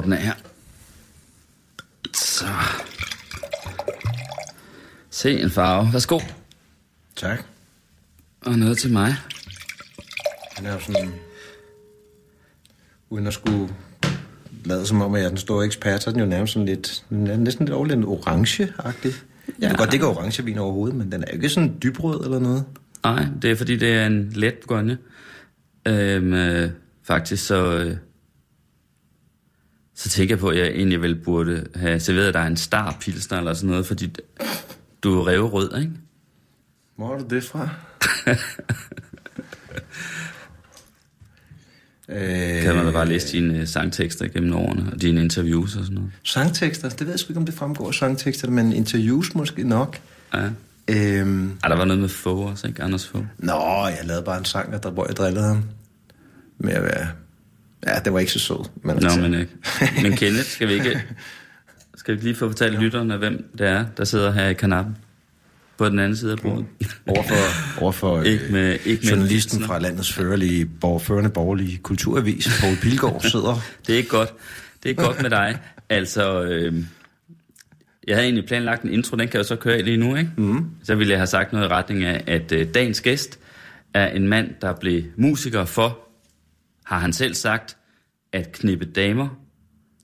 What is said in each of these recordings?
den af her. Så. Se en farve. Værsgo. Tak. Og noget til mig. Den er jo sådan... Uden at skulle lade som om, at jeg er den store ekspert, så er den jo nærmest sådan lidt... Næsten lidt overlændende orange-agtig. Jeg Ja. kan godt, det ikke er orangevin overhovedet, men den er jo ikke sådan dybrød eller noget. Nej, det er fordi, det er en let grønne. Øhm, øh, faktisk så... Øh, så tænker jeg på, at jeg egentlig vel burde have serveret dig en star pilsner eller sådan noget, fordi du er revrød, ikke? Hvor er du det fra? øh, Kan man da bare læse dine øh, sangtekster gennem årene, og dine interviews og sådan noget. Sangtekster, det ved jeg sgu ikke, om det fremgår af sangtekster, men interviews måske nok. Ja. Øhm, Ej, der var noget med Fogh også, ikke? Anders Fogh. nå, jeg lavede bare en sang, og der, hvor jeg drillede ham. Med at være... Ja, det var ikke så sød. Men Nå, altså- men ikke. Men Kenneth, skal vi ikke... Skal vi lige få fortalt lytterne, hvem det er, der sidder her i kanappen? På den anden side af bordet. Overfor, overfor Ikke med- ikke med journalisten en fra landets førerlige, borg, førende borgerlige kulturavis, Poul Pilgaard, sidder. Det er ikke godt. Det er godt med dig. Altså, øh, jeg havde egentlig planlagt en intro, den kan jeg så køre i lige nu, ikke? Mm. Så ville jeg have sagt noget i retning af, at øh, dagens gæst er en mand, der blev musiker for, har han selv sagt, at knippe damer,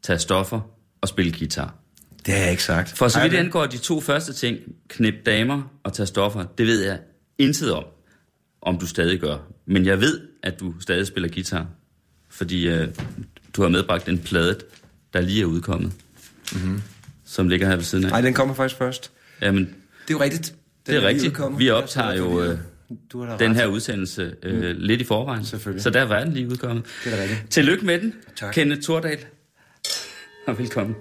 tage stoffer og spille guitar. Det har jeg ikke sagt. For så vidt angår de to første ting, knip damer og tage stoffer, det ved jeg intet om, om du stadig gør. Men jeg ved, at du stadig spiller guitar, fordi øh, du har medbragt en plade, der lige er udkommet, mm-hmm. som ligger her ved siden af. Nej, den kommer faktisk først. Jamen, Det er jo rigtigt. Den det er lige rigtigt. Vi optager jo er øh, Du har da den ret. her udsendelse øh, lidt i forvejen. Selvfølgelig. Så der var den lige udkommet. Det er da rigtigt. Tillykke med den, Tak. Kenneth Tordal. Og velkommen.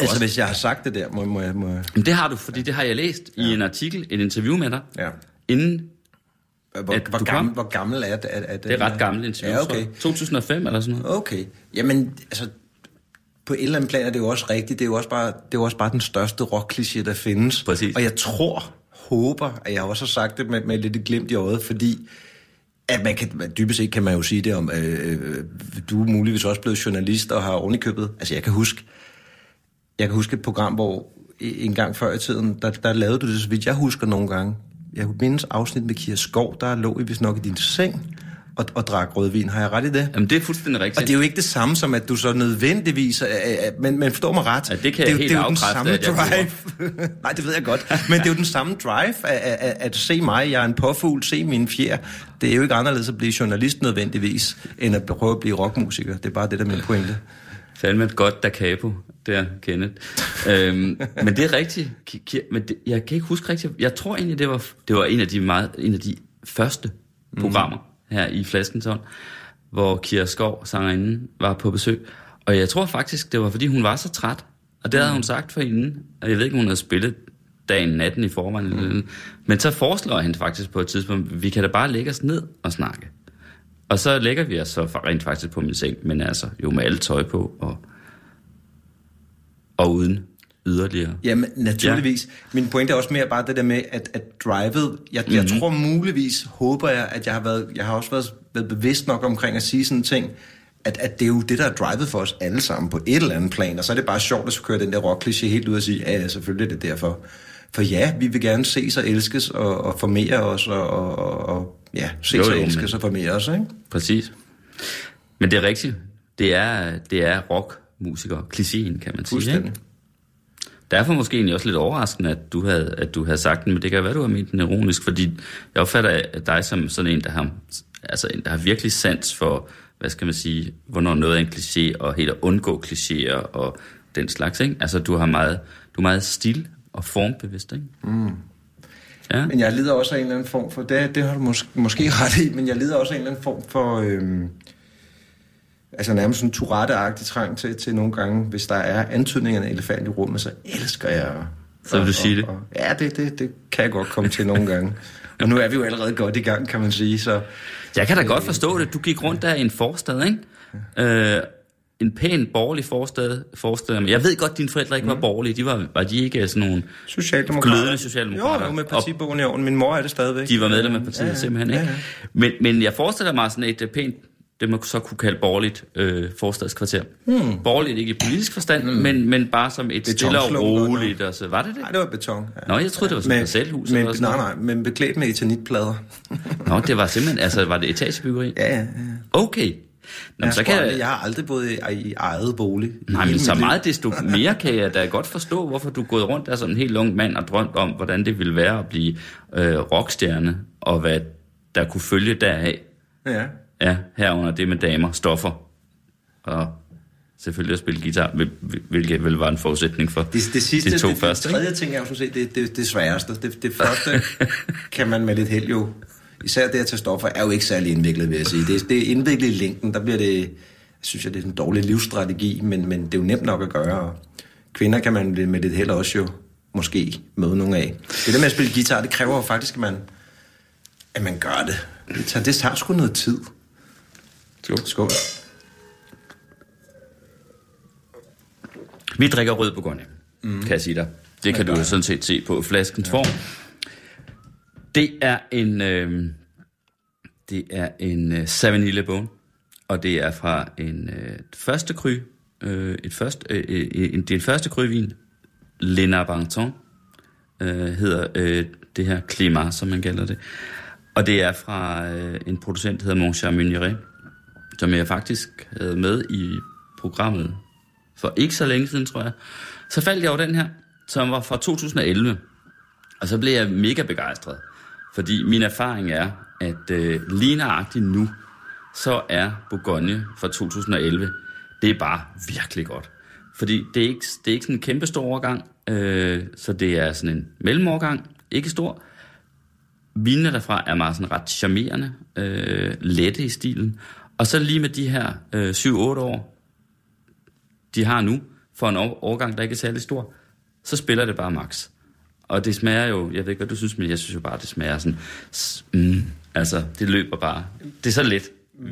Altså, hvis jeg har sagt det der, må, må jeg... Må, jeg- Men det har du, fordi det har jeg læst ja. i en artikel, et interview med dig, ja. inden Hvor, At hvor, du gammel, kom? hvor gammel er det? Er, er Det er ret gammelt interview, Ja, okay. jeg. 2005 eller sådan noget. Okay. Jamen, altså, på et eller andet plan er det jo også rigtigt. Det er jo også bare, det er jo også bare den største rock der findes. Præcis. Og jeg tror, håber, at jeg også har sagt det med, med lidt glimt i øjet, fordi at man kan, dybest set kan man jo sige det om, øh, øh, du er muligvis også blevet journalist og har ovenikøbet, altså jeg kan huske, jeg kan huske et program, hvor en gang før i tiden, der, der lavede du det, så vidt jeg husker nogle gange. Jeg kunne mindes afsnit med Kira Skov, der lå I vist nok i din seng og, og drak rødvin. Har jeg ret i det? Jamen, det er fuldstændig rigtigt. Og det er jo ikke det samme som, at du så nødvendigvis... Øh, men, men forstår mig ret. Ja, det kan er jeg jo- helt det er jo den samme at drive. Nej, det ved jeg godt. Men det er jo den samme drive at, at, at se mig, jeg er en påfugl, se mine fjer. Det er jo ikke anderledes at blive journalist nødvendigvis, end at prøve at blive rockmusiker. Det er bare det, der er min pointe. Fandme et godt da capo, der, Kenneth. øhm, men det er rigtigt. Men det, jeg kan ikke huske rigtigt. Jeg tror egentlig, det var, det var en, af de meget, en af de første programmer her i Flaskensånd, hvor Kira Skov, sangerinden, var på besøg. Og jeg tror faktisk, det var, fordi hun var så træt. Og det havde hun sagt for hende. Og jeg ved ikke, om hun havde spillet dagen, natten i forvejen. Noget. Men så foreslår hende faktisk på et tidspunkt, vi kan da bare lægge os ned og snakke. Og så lægger vi os så rent faktisk på min seng, men altså jo med alt tøj på og, og uden yderligere. Jamen, naturligvis. Ja. Min pointe er også mere bare det der med, at, at drivet... Jeg, mm-hmm. jeg tror muligvis, håber jeg, at jeg har, været, jeg har også været, været bevidst nok omkring at sige sådan en ting, at, at det er jo det, der er drivet for os alle sammen på et eller andet plan, og så er det bare sjovt at så køre den der rock helt ud og sige, ja, ja, selvfølgelig er det derfor. For ja, vi vil gerne ses og elskes og, og formere os, og, og, og, ja, ses Jo, og elskes men- og formere os, ikke? Præcis. Men det er rigtigt. Det er, det er rockmusikere, klichéen, kan man sige. Ikke? Derfor måske egentlig også lidt overraskende, at du havde, at du havde sagt den, men det kan være, du har ment den ironisk, fordi jeg opfatter dig som sådan en, der har, altså en, der har virkelig sans for, hvad skal man sige, hvornår noget er en kliché, og helt at undgå klichéer og den slags, ikke? Altså, du har meget, du er meget stil og formbevidst, ikke? Mm. Ja. Men jeg lider også af en eller anden form for, det, det har du mås- måske ret i, men jeg lider også af en eller anden form for, øhm, altså nærmest sådan Tourette-agtig trang til, til nogle gange, hvis der er antydninger af en elefant i rummet, så elsker jeg... Så vil du sige det? Og, ja, det, det, det kan jeg godt komme til nogle gange. Og nu er vi jo allerede godt i gang, kan man sige, så... Jeg kan da godt forstå det. Du gik rundt der i en forstad, ikke? Øh, en pæn borgerlig forstad, forstad. Jeg ved godt, at dine forældre ikke var Mm. borgerlige. De var, var de ikke sådan nogle Socialdemokrater. glødende socialdemokrater? Jo, jo, med Og partibogen i orden. Min mor er det stadigvæk. de var medlem af partiet, ja, ja. simpelthen, ikke? Ja, ja. Men, men jeg forestiller mig sådan et øh, pænt, det man så kunne kalde borgerligt øh, forstadskvarter. Hmm. Borgerligt ikke i politisk forstand, hmm. men, men bare som et stille og roligt. Og så, var det det? Nej, det var beton. Ja. Nå, jeg troede, det var sådan et parcelhus Men, eller sådan nej, nej, men beklædt med etanitplader. Nå, det var simpelthen, altså var det etagebyggeri? Ja, ja, ja. Okay. Nå, men så kan jeg... jeg, jeg har aldrig boet i, i eget bolig. Nej, men så meget desto mere kan jeg da godt forstå, hvorfor du er gået rundt der som en helt ung mand og drømt om, hvordan det ville være at blive øh, rockstjerne, og hvad der kunne følge deraf. Ja. Ja, herunder det med damer, stoffer, og selvfølgelig at spille guitar, hvil- hvil- hvilket vel var en forudsætning for Det, det sidste, de to det, første. det tredje ting er jo sådan set, det, det, det sværeste. Det, det første kan man med lidt held jo, især det at tage stoffer, er jo ikke særlig indviklet, vil jeg sige. Det, det er indviklet i længden, der bliver det, jeg synes jeg, det er en dårlig livsstrategi, men, men det er jo nemt nok at gøre. Kvinder kan man med lidt held også jo måske møde nogle af. Det der med at spille guitar, det kræver jo faktisk, at man, at man gør det. Det tager, det tager sgu noget tid. Skål. Skål. Vi drikker rød Bourgogne, mm. kan jeg sige dig. Det kan du jo sådan set se på flaskens ja. form. Det er en, øh, det er en øh, Savanille Bone, og det er fra en øh, første kry, øh, et første, øh, øh, en, det er en første kryvin, Lena Banton, øh, hedder øh, det her klima, som man kalder det. Og det er fra øh, en producent, der hedder Mon Cher Meunier, som jeg faktisk havde med i programmet for ikke så længe siden, tror jeg. Så faldt jeg over den her, som var fra 2011. Og så blev jeg mega begejstret. Fordi min erfaring er, at øh, lige nøjagtigt nu, så er Bourgogne fra 2011, det er bare virkelig godt. Fordi det er ikke, det er ikke sådan en kæmpe stor overgang, øh, så det er sådan en mellemovergang, ikke stor. Vinene derfra er meget sådan ret charmerende, øh, lette i stilen. Og så lige med de her øh, 7-8 år, de har nu, for en år- årgang, der ikke er særlig stor, så spiller det bare max. Og det smager jo, jeg ved ikke, hvad du synes, men jeg synes jo bare, det smager sådan, mm, altså, det løber bare. Det er så let.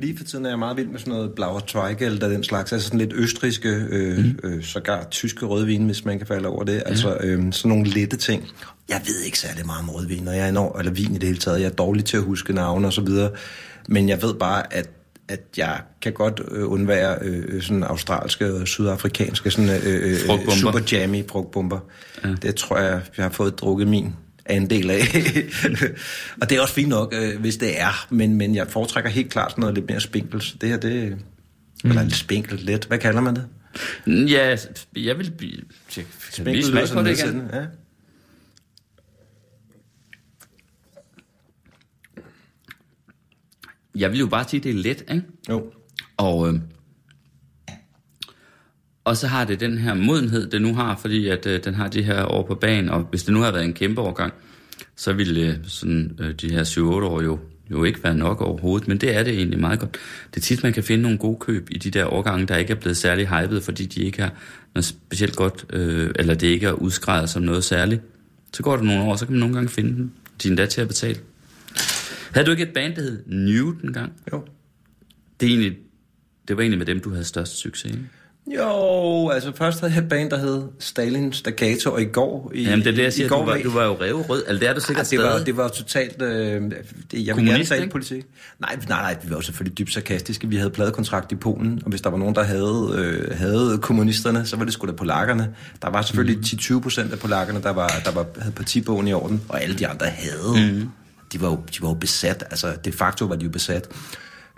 Lige for tiden er jeg meget vild med sådan noget Blauer Zweigelt og den slags, altså sådan lidt østriske, øh, mm. øh, sågar tyske rødvin, hvis man kan falde over det. Altså øh, sådan nogle lette ting. Jeg ved ikke særlig meget om rødvin, og jeg er enorm, eller vin i det hele taget. Jeg er dårlig til at huske navne og så videre. Men jeg ved bare, at at jeg kan godt øh, undvære øh, sådan australske og sydafrikanske sådan, øh, øh, Frugtbomber. super jammy frugtbomber. Ja. Det tror jeg, jeg har fået drukket min andel af. og det er også fint nok, øh, hvis det er, men, men jeg foretrækker helt klart sådan noget lidt mere spinkelt. Så det her, det mm. eller lidt spinkelt, let. Hvad kalder man det? Ja, jeg vil. Jeg lige smage på det igen. Ja. Jeg vil jo bare sige, at det er let, ikke? Jo. Og, øh, og så har det den her modenhed, det nu har, fordi at øh, den har de her år på banen, og hvis det nu har været en kæmpe overgang, så ville øh, sådan, øh, de her 7-8 år jo, jo ikke være nok overhovedet, men det er det egentlig meget godt. Det er tit, man kan finde nogle gode køb i de der årgange, der ikke er blevet særlig hypet, fordi de ikke har noget specielt godt, øh, eller det ikke er udskrevet som noget særligt. Så går der nogle år, så kan man nogle gange finde dem. De er endda til at betale. Havde du ikke et band, der hed New dengang? Jo. Det, er egentlig, det var egentlig med dem, du havde størst succes, ikke? Jo, altså først havde jeg et band, der hed Stalin Staccato, og i går... I, Jamen, det er det, jeg siger. går Du var, du var jo revrød. Altså, det er du sikkert Ja, det var, stadig. det var totalt... Øh, det, jeg vil gerne tale politik. Nej, nej, nej, vi var jo selvfølgelig dybt sarkastiske. Vi havde pladekontrakt i Polen, og hvis der var nogen, der havde, øh, havde kommunisterne, så var det sgu da polakkerne. Der var selvfølgelig 10-20 procent af polakkerne, der, var, der var, havde partibogen i orden, og alle de andre havde. Mm. De, var jo, de var jo besat, altså de facto var de jo besat.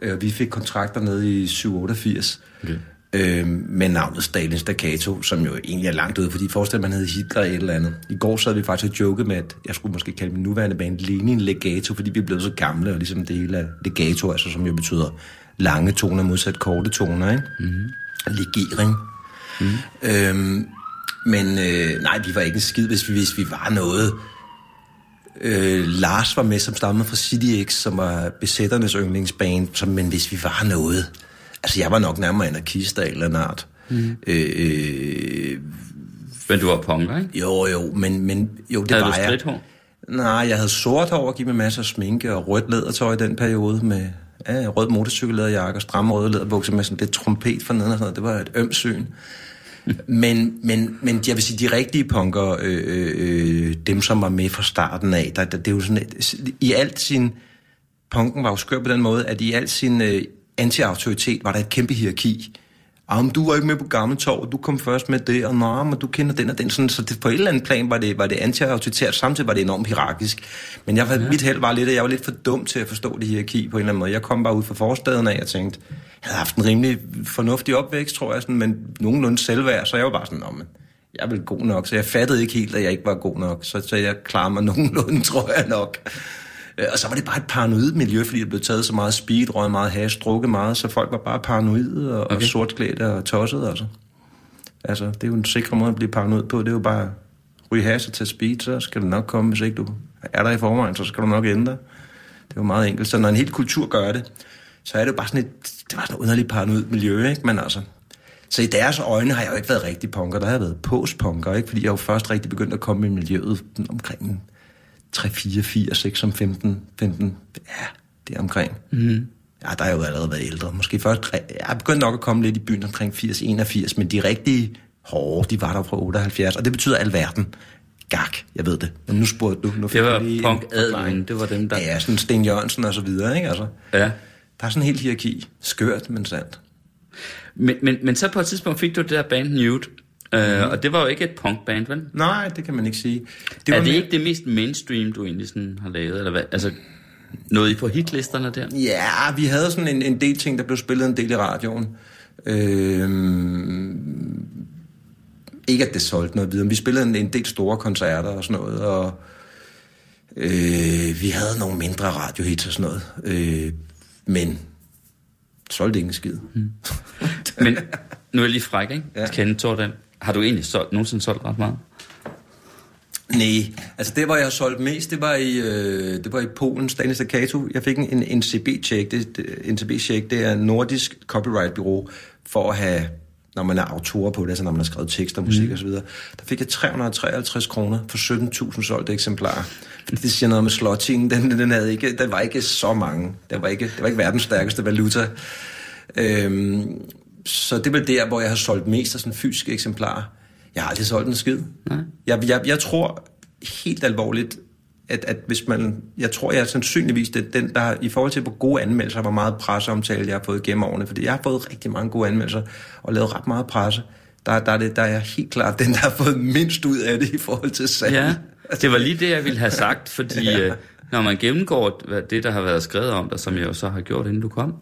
Øh, vi fik kontrakter nede i 788. Okay. Øh, med navnet Stalin Staccato, som jo egentlig er langt ude, fordi forestil man hed Hitler et eller andet. I går sad vi faktisk og joket med, at jeg skulle måske kalde min nuværende band Lenin Legato, fordi vi er blevet så gamle, og ligesom det hele er legato, altså som jo betyder lange toner modsat korte toner, ikke? Mm-hmm. Legering. Mm-hmm. Øhm, men øh, nej, vi var ikke en skid, hvis vi, hvis vi var noget. Øh, Lars var med, som stammede fra City X, som var besætternes yndlingsband, som, men hvis vi var noget, Altså, jeg var nok nærmere anarkist af en eller anden art. Mm. Øh, øh, Men du var punker, ikke? jo, jo, men, men jo, det Havde var du jeg. stridthår? Nej, jeg havde sort hår og gik med masser af sminke og rødt lædertøj i den periode med ja, rød motorcykellæderjakke og stramme røde læderbukser med sådan lidt trompet for neden og sådan noget. Det var et ømt syn. Men, men, men jeg vil sige, de rigtige punker, øh, øh, øh, dem som var med fra starten af, der, der, det er jo sådan, et, i alt sin, punken var jo skør på den måde, at i alt sin øh, anti-autoritet var der et kæmpe hierarki. Ah, men du var ikke med på Gammeltorv, og du kom først med det, og nå, men du kender den og den. Sådan, så det, på et eller andet plan var det, var det anti-autoritært, samtidig var det enormt hierarkisk. Men jeg, var, ja. mit held var lidt, at jeg var lidt for dum til at forstå det hierarki på en eller anden måde. Jeg kom bare ud fra forstaden af, og tænkte, jeg havde haft en rimelig fornuftig opvækst, tror jeg, sådan, men nogenlunde selvværd, så jeg var bare sådan, men jeg vel god nok, så jeg fattede ikke helt, at jeg ikke var god nok, så, så jeg klarer mig nogenlunde, tror jeg nok. Øh, Og så var det bare et paranoid miljø, fordi der blev taget så meget speed, røget meget hash, drukket meget, så folk var bare paranoide og, okay. og sortklædte og tossede, altså. Altså, det er jo en sikker måde at blive paranoid på, det er jo bare ryge hash og tage speed, så skal det nok komme, hvis ikke du er der i forvejen, så skal du nok ændre. Det er jo meget enkelt. Så når en hel kultur gør det, så er det jo bare sådan et, det var sådan et underligt paranoid miljø, ikke? Men altså, så i deres øjne har jeg jo ikke været rigtig punker, der har jeg været postpunker, ikke? Fordi jeg jo først rigtig begyndt at komme i miljøet omkring 3, 4, 4, 6, som 15, 15, ja, det er omkring. Mm. Ja, der er jo allerede været ældre. Måske først, jeg er begyndt nok at komme lidt i byen omkring 80, 81, men de rigtige hårde, de var der fra 78, og det betyder alverden. Gak, jeg ved det. Men nu spurgte du. Nu Det var punk adelen, det var dem, der... Ja, sådan Sten Jørgensen og så videre, ikke? Altså, Ja. der er sådan en helt hierarki. Skørt, men sandt. Men, men, men så på et tidspunkt fik du det der band Nude, øh, og det var jo ikke et punkband, vel? Nej, det kan man ikke sige. Det er det mere- ikke det mest mainstream, du egentlig sådan har lavet, eller hvad? Altså, noget I på hitlisterne der? Ja, vi havde sådan en, en del ting, der blev spillet en del i radioen. Øhm, ikke at det solgte noget videre, men vi spillede en, en del store koncerter og sådan noget, og øh, vi havde nogle mindre radiohits og sådan noget. Øh, men solgte ikke en skid. Mm. Men nu er jeg lige fræk, ikke? Ja. Kende Tordan. Har du egentlig solgt, nogensinde solgt ret meget? Nej, altså det, hvor jeg har solgt mest, det var i, øh, det var i Polen, Stanley Staccato. Jeg fik en, NCB-check. Det, det, NCB-check, det er nordisk copyright-bureau for at have, når man er autor på det, altså når man har skrevet tekster, musik mm. osv. Der fik jeg 353 kroner for 17.000 solgte eksemplarer. Fordi det siger noget med slottingen. Den, den, havde ikke, den var ikke så mange. Den var ikke, det var ikke verdens stærkeste valuta. Øhm, så det var der, hvor jeg har solgt mest af sådan fysiske eksemplarer. Jeg har aldrig solgt en skid. Jeg, jeg, jeg tror helt alvorligt, at, at hvis man... Jeg tror, jeg er sandsynligvis den, den, der i forhold til, hvor gode anmeldelser, hvor meget presseomtale, jeg har fået gennem årene, fordi jeg har fået rigtig mange gode anmeldelser, og lavet ret meget presse. Der, der, er, det, der er jeg helt klart den, der har fået mindst ud af det i forhold til salg. Ja, det var lige det, jeg ville have sagt, fordi ja. når man gennemgår det, der har været skrevet om dig, som jeg jo så har gjort, inden du kom,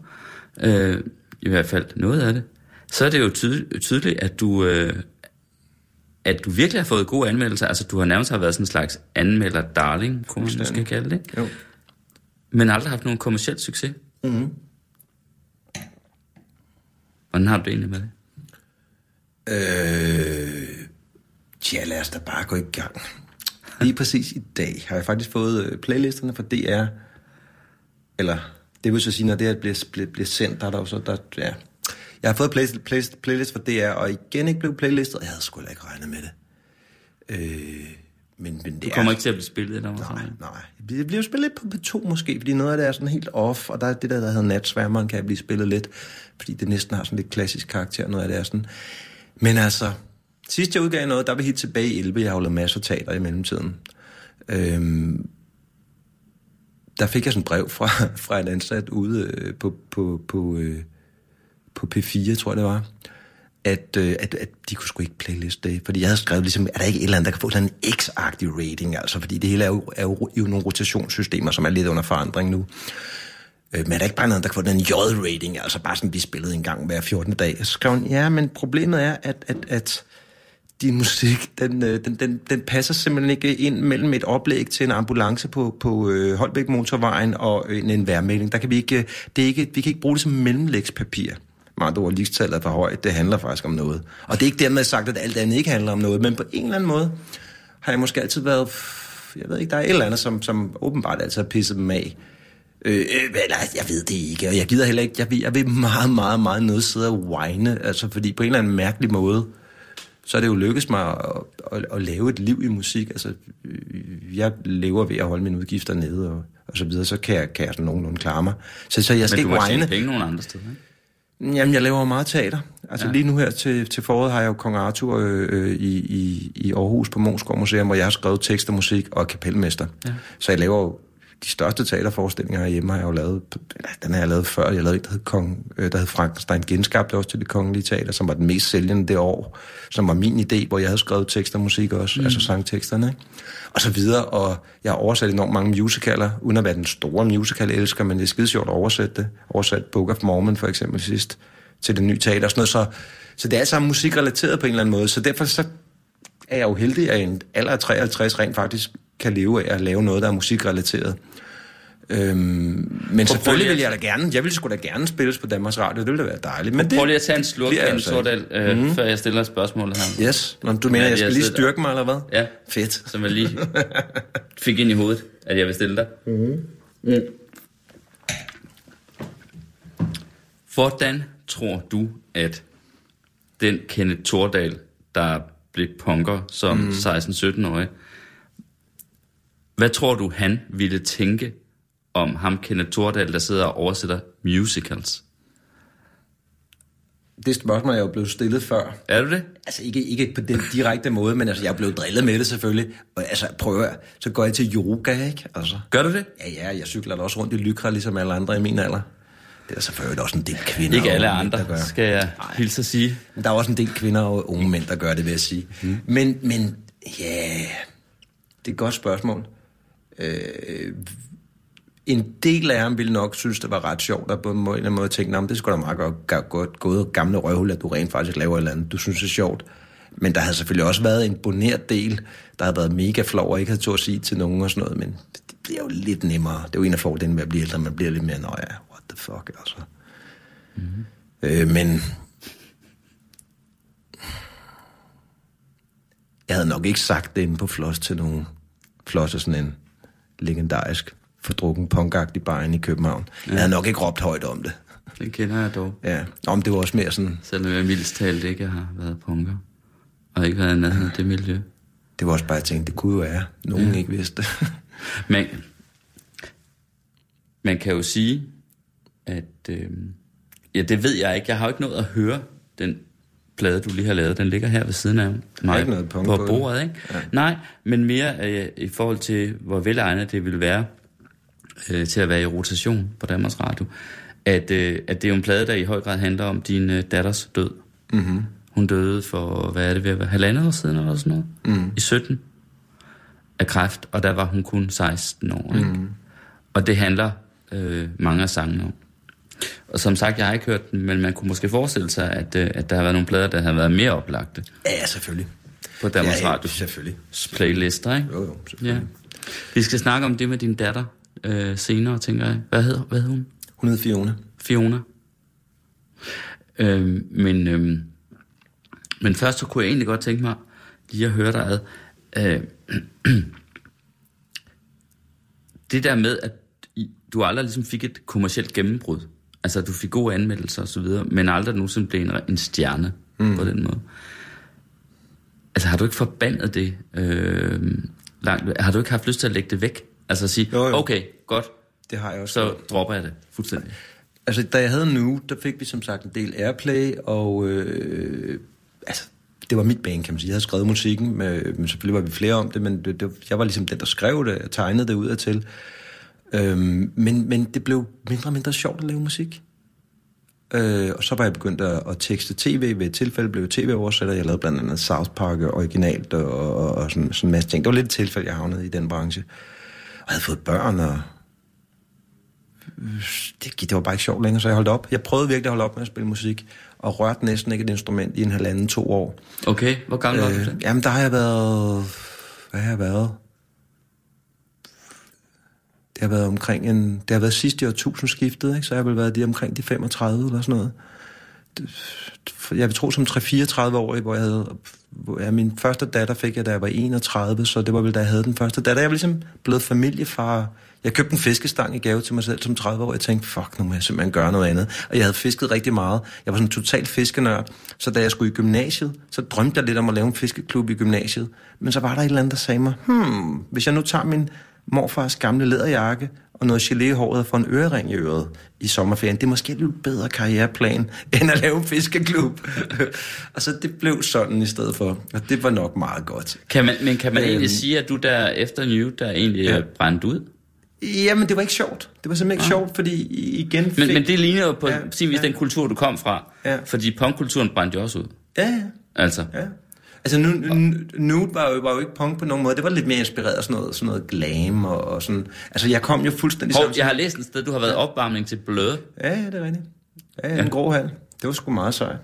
øh, i hvert fald noget af det, så er det jo tydel- tydeligt, at du, øh, at du virkelig har fået gode anmeldelser. Altså, du har nærmest har været sådan en slags anmelder-darling, kunne man måske kalde det. Jo. Men aldrig haft nogen kommersiel succes. Mm-hmm. Hvordan har du det egentlig med det? Øh, tja, lad os da bare gå i gang. Lige præcis i dag har jeg faktisk fået øh, playlisterne fra DR. Eller, det vil så sige, når det her bliver, bliver, bliver sendt, der er der jo så... Der, ja. Jeg har fået play, play, playlist fra DR, og igen ikke blev playlistet. Jeg havde sgu ikke regnet med det. Øh, men, men det Du er, kommer ikke til at blive spillet der. Nej, nej. Det bliver jo spillet lidt på P2 måske, fordi noget af det er sådan helt off, og der er det der, der hedder natsværmeren, kan blive spillet lidt, fordi det næsten har sådan lidt klassisk karakter, noget af det er sådan. Men altså, sidst jeg udgav noget, der var helt tilbage i 11, jeg har jo lavet masser af teater i mellemtiden. Øhm, der fik jeg sådan et brev fra, fra en ansat ude øh, på, på, på, øh, på P4, tror jeg det var, at, øh, at, at de kunne sgu ikke playliste det, fordi jeg havde skrevet ligesom, er der ikke et eller andet, der kan få sådan en X-agtig rating, altså, fordi det hele er jo, er jo, jo nogle rotationssystemer, som er lidt under forandring nu. Øh, men er der ikke bare noget, der kan få den J-rating, altså bare sådan blive spillet en gang hver 14. dag? Så skrev hun, ja, men problemet er, at, at, at din musik, den, øh, den, den, den passer simpelthen ikke ind mellem et oplæg til en ambulance på, på øh, Holbæk Motorvejen og øh, en, en værmelding. Der kan vi ikke, øh, det er ikke, vi kan ikke bruge det som mellemlægspapir. Meget ord, ligestallet er for højt, det handler faktisk om noget. Og det er ikke dermed sagt, at alt andet ikke handler om noget, men på en eller anden måde har jeg måske altid været, jeg ved ikke, der er et eller andet, som, som åbenbart altid har pisset dem af. Øh, eller, jeg ved det ikke, og jeg gider heller ikke, jeg vil, jeg vil meget, meget, meget noget sidde og whine, altså fordi på en eller anden mærkelig måde, så er det jo lykkedes mig at, at, at lave et liv i musik. Altså, øh, jeg lever ved at holde mine udgifter nede, og, og så videre, så kan jeg, kan jeg sådan nogenlunde klare mig. Så, så jeg skal Men du ikke må tjene whine. penge nogle andre steder, ikke? Jamen, jeg laver meget teater. Altså ja. lige nu her til, til foråret har jeg jo Kong Arthur øh, øh, i, i, i Aarhus på Moskov Museum, hvor jeg har skrevet tekst og musik og er kapelmester. Ja. Så jeg laver jo de største teaterforestillinger herhjemme har jeg jo lavet, den har jeg lavet før, jeg lavede en, der hed, Kong, øh, der hed Frankenstein Genskabt, også til det kongelige teater, som var den mest sælgende det år, som var min idé, hvor jeg havde skrevet tekst og musik også, mm. altså sangteksterne, ikke? og så videre, og jeg har oversat enormt mange musicaler, uden at være den store musical-elsker, men det er skide sjovt at oversætte det. Oversat Book of Mormon for eksempel sidst, til det nye teater og sådan noget, så, så det er alt sammen musikrelateret på en eller anden måde, så derfor så er jeg jo heldig, at en alder af 53 rent faktisk kan leve af at lave noget, der er musikrelateret. Øhm, men selvfølgelig lige vil jeg da gerne, jeg vil sgu da gerne spilles på Danmarks Radio, det ville da være dejligt. Men Prøv lige at tage en slurk af en Tordal, øh, mm. før jeg stiller spørgsmålet her. Yes, Nå, du mener, jeg skal lige styrke mig, eller hvad? Ja, Fedt. som jeg lige fik ind i hovedet, at jeg vil stille dig. Mm-hmm. Mm. Hvordan tror du, at den Kenneth Tordal, der blev punker som mm. 16-17-årig, hvad tror du, han ville tænke om ham, Kenneth Tordal, der sidder og oversætter musicals? Det spørgsmål er jo blevet stillet før. Er du det? Altså ikke, ikke på den direkte måde, men altså, jeg er blevet drillet med det selvfølgelig. Og altså, prøv at, så går jeg til yoga, ikke? Altså, Gør du det? ja, ja, jeg cykler da også rundt i Lykra, ligesom alle andre i min alder. Det er selvfølgelig også en del kvinder Ikke alle og unge mænd, der andre, gør. skal jeg hilse at sige. Men der er også en del kvinder og unge mænd, der gør det, vil jeg sige. Mm. Men, men ja, det er et godt spørgsmål. Øh, en del af ham ville nok synes, det var ret sjovt, at på en eller anden måde tænke, "Nå, men det skulle da meget godt, godt, gået gamle røvhul, at du rent faktisk laver et eller andet, du synes det er sjovt. Men der havde selvfølgelig også været en boneret del, der havde været mega flov og ikke havde tog at sige til nogen og sådan noget, men det bliver jo lidt nemmere. Det er jo en af fordelene med at blive ældre, man bliver lidt mere, nå ja, what the fuck, altså. Mm. Øh, men jeg havde nok ikke sagt det inde på Floss til nogen. Floss er sådan en legendarisk fordrukken punkagtig bar inde i København. Ja. Jeg havde nok ikke råbt højt om det. Den kender jeg dog. Ja, men det var også mere sådan, Selvom jeg mildest talt ikke har været punker. Og ikke været i nærheden af det miljø. det var også bare, jeg tænkte, det kunne jo være, nogen ja. ikke vidste. Men man kan jo sige, at... Øh, ja, det ved jeg ikke. Jeg har jo ikke nået at høre den plade, du lige har lavet. Den ligger her ved siden af mig ikke noget på på bordet, ikke? Ja. Nej, men mere øh, i forhold til, hvor velegnet det vil være øh, til at være i rotation på Danmarks Radio. At, øh, at det er jo en plade, der i høj grad handler om din øh, datters død. Mm-hmm. Hun døde for, hvad er det, ved at være halvandet år siden eller sådan noget? Mm. I 17 af kræft, og der var hun kun 16 år. Ikke? Mm. Og det handler øh, mange af sangene om. Og som sagt, jeg har ikke hørt den, men man kunne måske forestille sig, at, øh, at der har været nogle plader, der har været mere oplagte ja, selvfølgelig. på Danmarks ja, ja, Radio selvfølgelig. playlister, ikke? Jo, jo, selvfølgelig. Ja. Vi skal snakke om det med din datter øh, senere, tænker jeg. Hvad hedder, hvad hedder hun? Hun hed Fiona. Fiona. Øh, men, øh, men først så kunne jeg egentlig godt tænke mig lige at høre dig ad. Øh, det der med, at du aldrig ligesom fik et kommercielt gennembrud. Altså, du fik gode anmeldelser og så videre, men aldrig nogensinde blev en, en stjerne mm. på den måde. Altså, har du ikke forbandet det øh, langt? Har du ikke haft lyst til at lægge det væk? Altså at sige, Jo, jo. okay, godt, Det har jeg også. så dropper jeg det fuldstændig. Altså, da jeg havde nu, der fik vi som sagt en del airplay, og øh, altså, det var mit band, kan man sige. Jeg havde skrevet musikken, med, men selvfølgelig var vi flere om det, men det, det, jeg var ligesom den, der skrev det, og tegnede det ud af til. Øhm, men, men det blev mindre og mindre sjovt at lave musik. Øh, og så var jeg begyndt at, at tekste tv. Ved et tilfælde blev tv-oversætter. Jeg lavede blandt andet South Park originalt og, og, og sådan, sådan en masse ting. Det var lidt et tilfælde, jeg havnede i den branche. Og jeg havde fået børn, og det, det var bare ikke sjovt længere, så jeg holdt op. Jeg prøvede virkelig at holde op med at spille musik, og rørte næsten ikke et instrument i en halvanden, to år. Okay, hvor gammel var du Øh, så? jamen, der har jeg været... Hvad har jeg været? Det har været omkring en... Det har været sidste år tusindskiftet, ikke? Så jeg har vel været de omkring de 35 eller sådan noget. Jeg vil tro som 3-34 år, hvor jeg havde... Hvor jeg, min første datter fik jeg, da jeg var 31, så det var vel, da jeg havde den første datter. Jeg var ligesom blevet familiefar Jeg købte en fiskestang i gave til mig selv som 30 år. Jeg tænkte, fuck, nu må jeg simpelthen gøre noget andet. Og jeg havde fisket rigtig meget. Jeg var sådan en total fiskenørd. Så da jeg skulle i gymnasiet, så drømte jeg lidt om at lave en fiskeklub i gymnasiet. Men så var der et eller andet, der sagde mig, hmm, hvis jeg nu tager min morfars gamle læderjakke og noget gelé i håret får en ørering i øret i sommerferien. Det er måske en lidt bedre karriereplan, end at lave en fiskeklub. og så det blev sådan i stedet for, og det var nok meget godt. Kan man, men kan man Øhm. egentlig sige, at du der efter New, der egentlig Ja. er brændt ud? Jamen, det var ikke sjovt. Det var simpelthen ikke sjovt, fordi igen fik... Men, men det ligner jo på Ja, ja, sin vis ja. den kultur, du kom fra. Ja. Fordi punkkulturen brændte jo også ud. Ja, ja. Altså. Ja. Altså, nu, nu, nude var jo, var jo ikke punk på nogen måde. Det var lidt mere inspireret af sådan noget, sådan noget glam og, og sådan... Altså, jeg kom jo fuldstændig Hov, sammen- jeg har læst et sted, du har været opvarmning til bløde. Ja, ja, det er rigtigt. Ja, ja, en grå hal. Det var sgu meget sejt.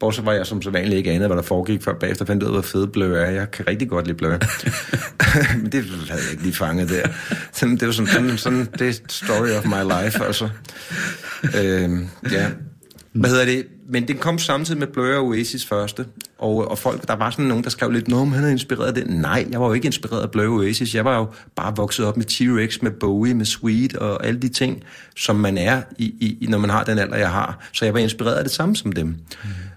Bortset var jeg som så vanligt ikke anede, hvad der foregik, før bagefter fandt jeg ud af, hvor fede blø er. Jeg kan rigtig godt lide blø. Men det havde jeg ikke lige fanget der. Sådan, det var sådan, sådan, sådan det story of my life, altså. Øhm, ja. Hvad hedder det? Men den kom samtidig med Blur og Oasis første. Og, og folk, der var sådan nogen, der skrev lidt, Nå, men han er inspireret af det. Nej, jeg var jo ikke inspireret af Blur og Oasis. Jeg var jo bare vokset op med T-Rex, med Bowie, med Sweet og alle de ting, som man er, i, i, når man har den alder, jeg har. Så jeg var inspireret af det samme som dem. Mm.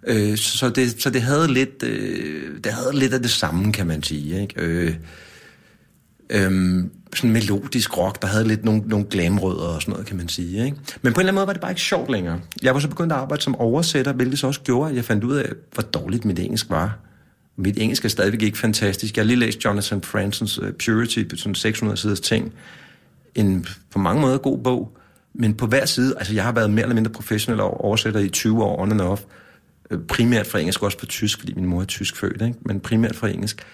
Øh, så, det, så det havde lidt, øh, det havde lidt af det samme, kan man sige. Ikke? Øh, øhm, sådan melodisk rock, der havde lidt nogle, nogle glamrødder og sådan noget, kan man sige. Ikke? Men på en eller anden måde var det bare ikke sjovt længere. Jeg var så begyndt at arbejde som oversætter, hvilket så også gjorde, at jeg fandt ud af, hvor dårligt mit engelsk var. Mit engelsk er stadigvæk ikke fantastisk. Jeg har lige læst Jonathan Fransons uh, øh, Purity, sådan 600 siders ting. En på mange måder god bog, men på hver side, altså jeg har været mere eller mindre professionel oversætter i 20 år, on and off. Øh, primært fra engelsk, også på tysk, fordi min mor er tysk født, ikke? men primært fra engelsk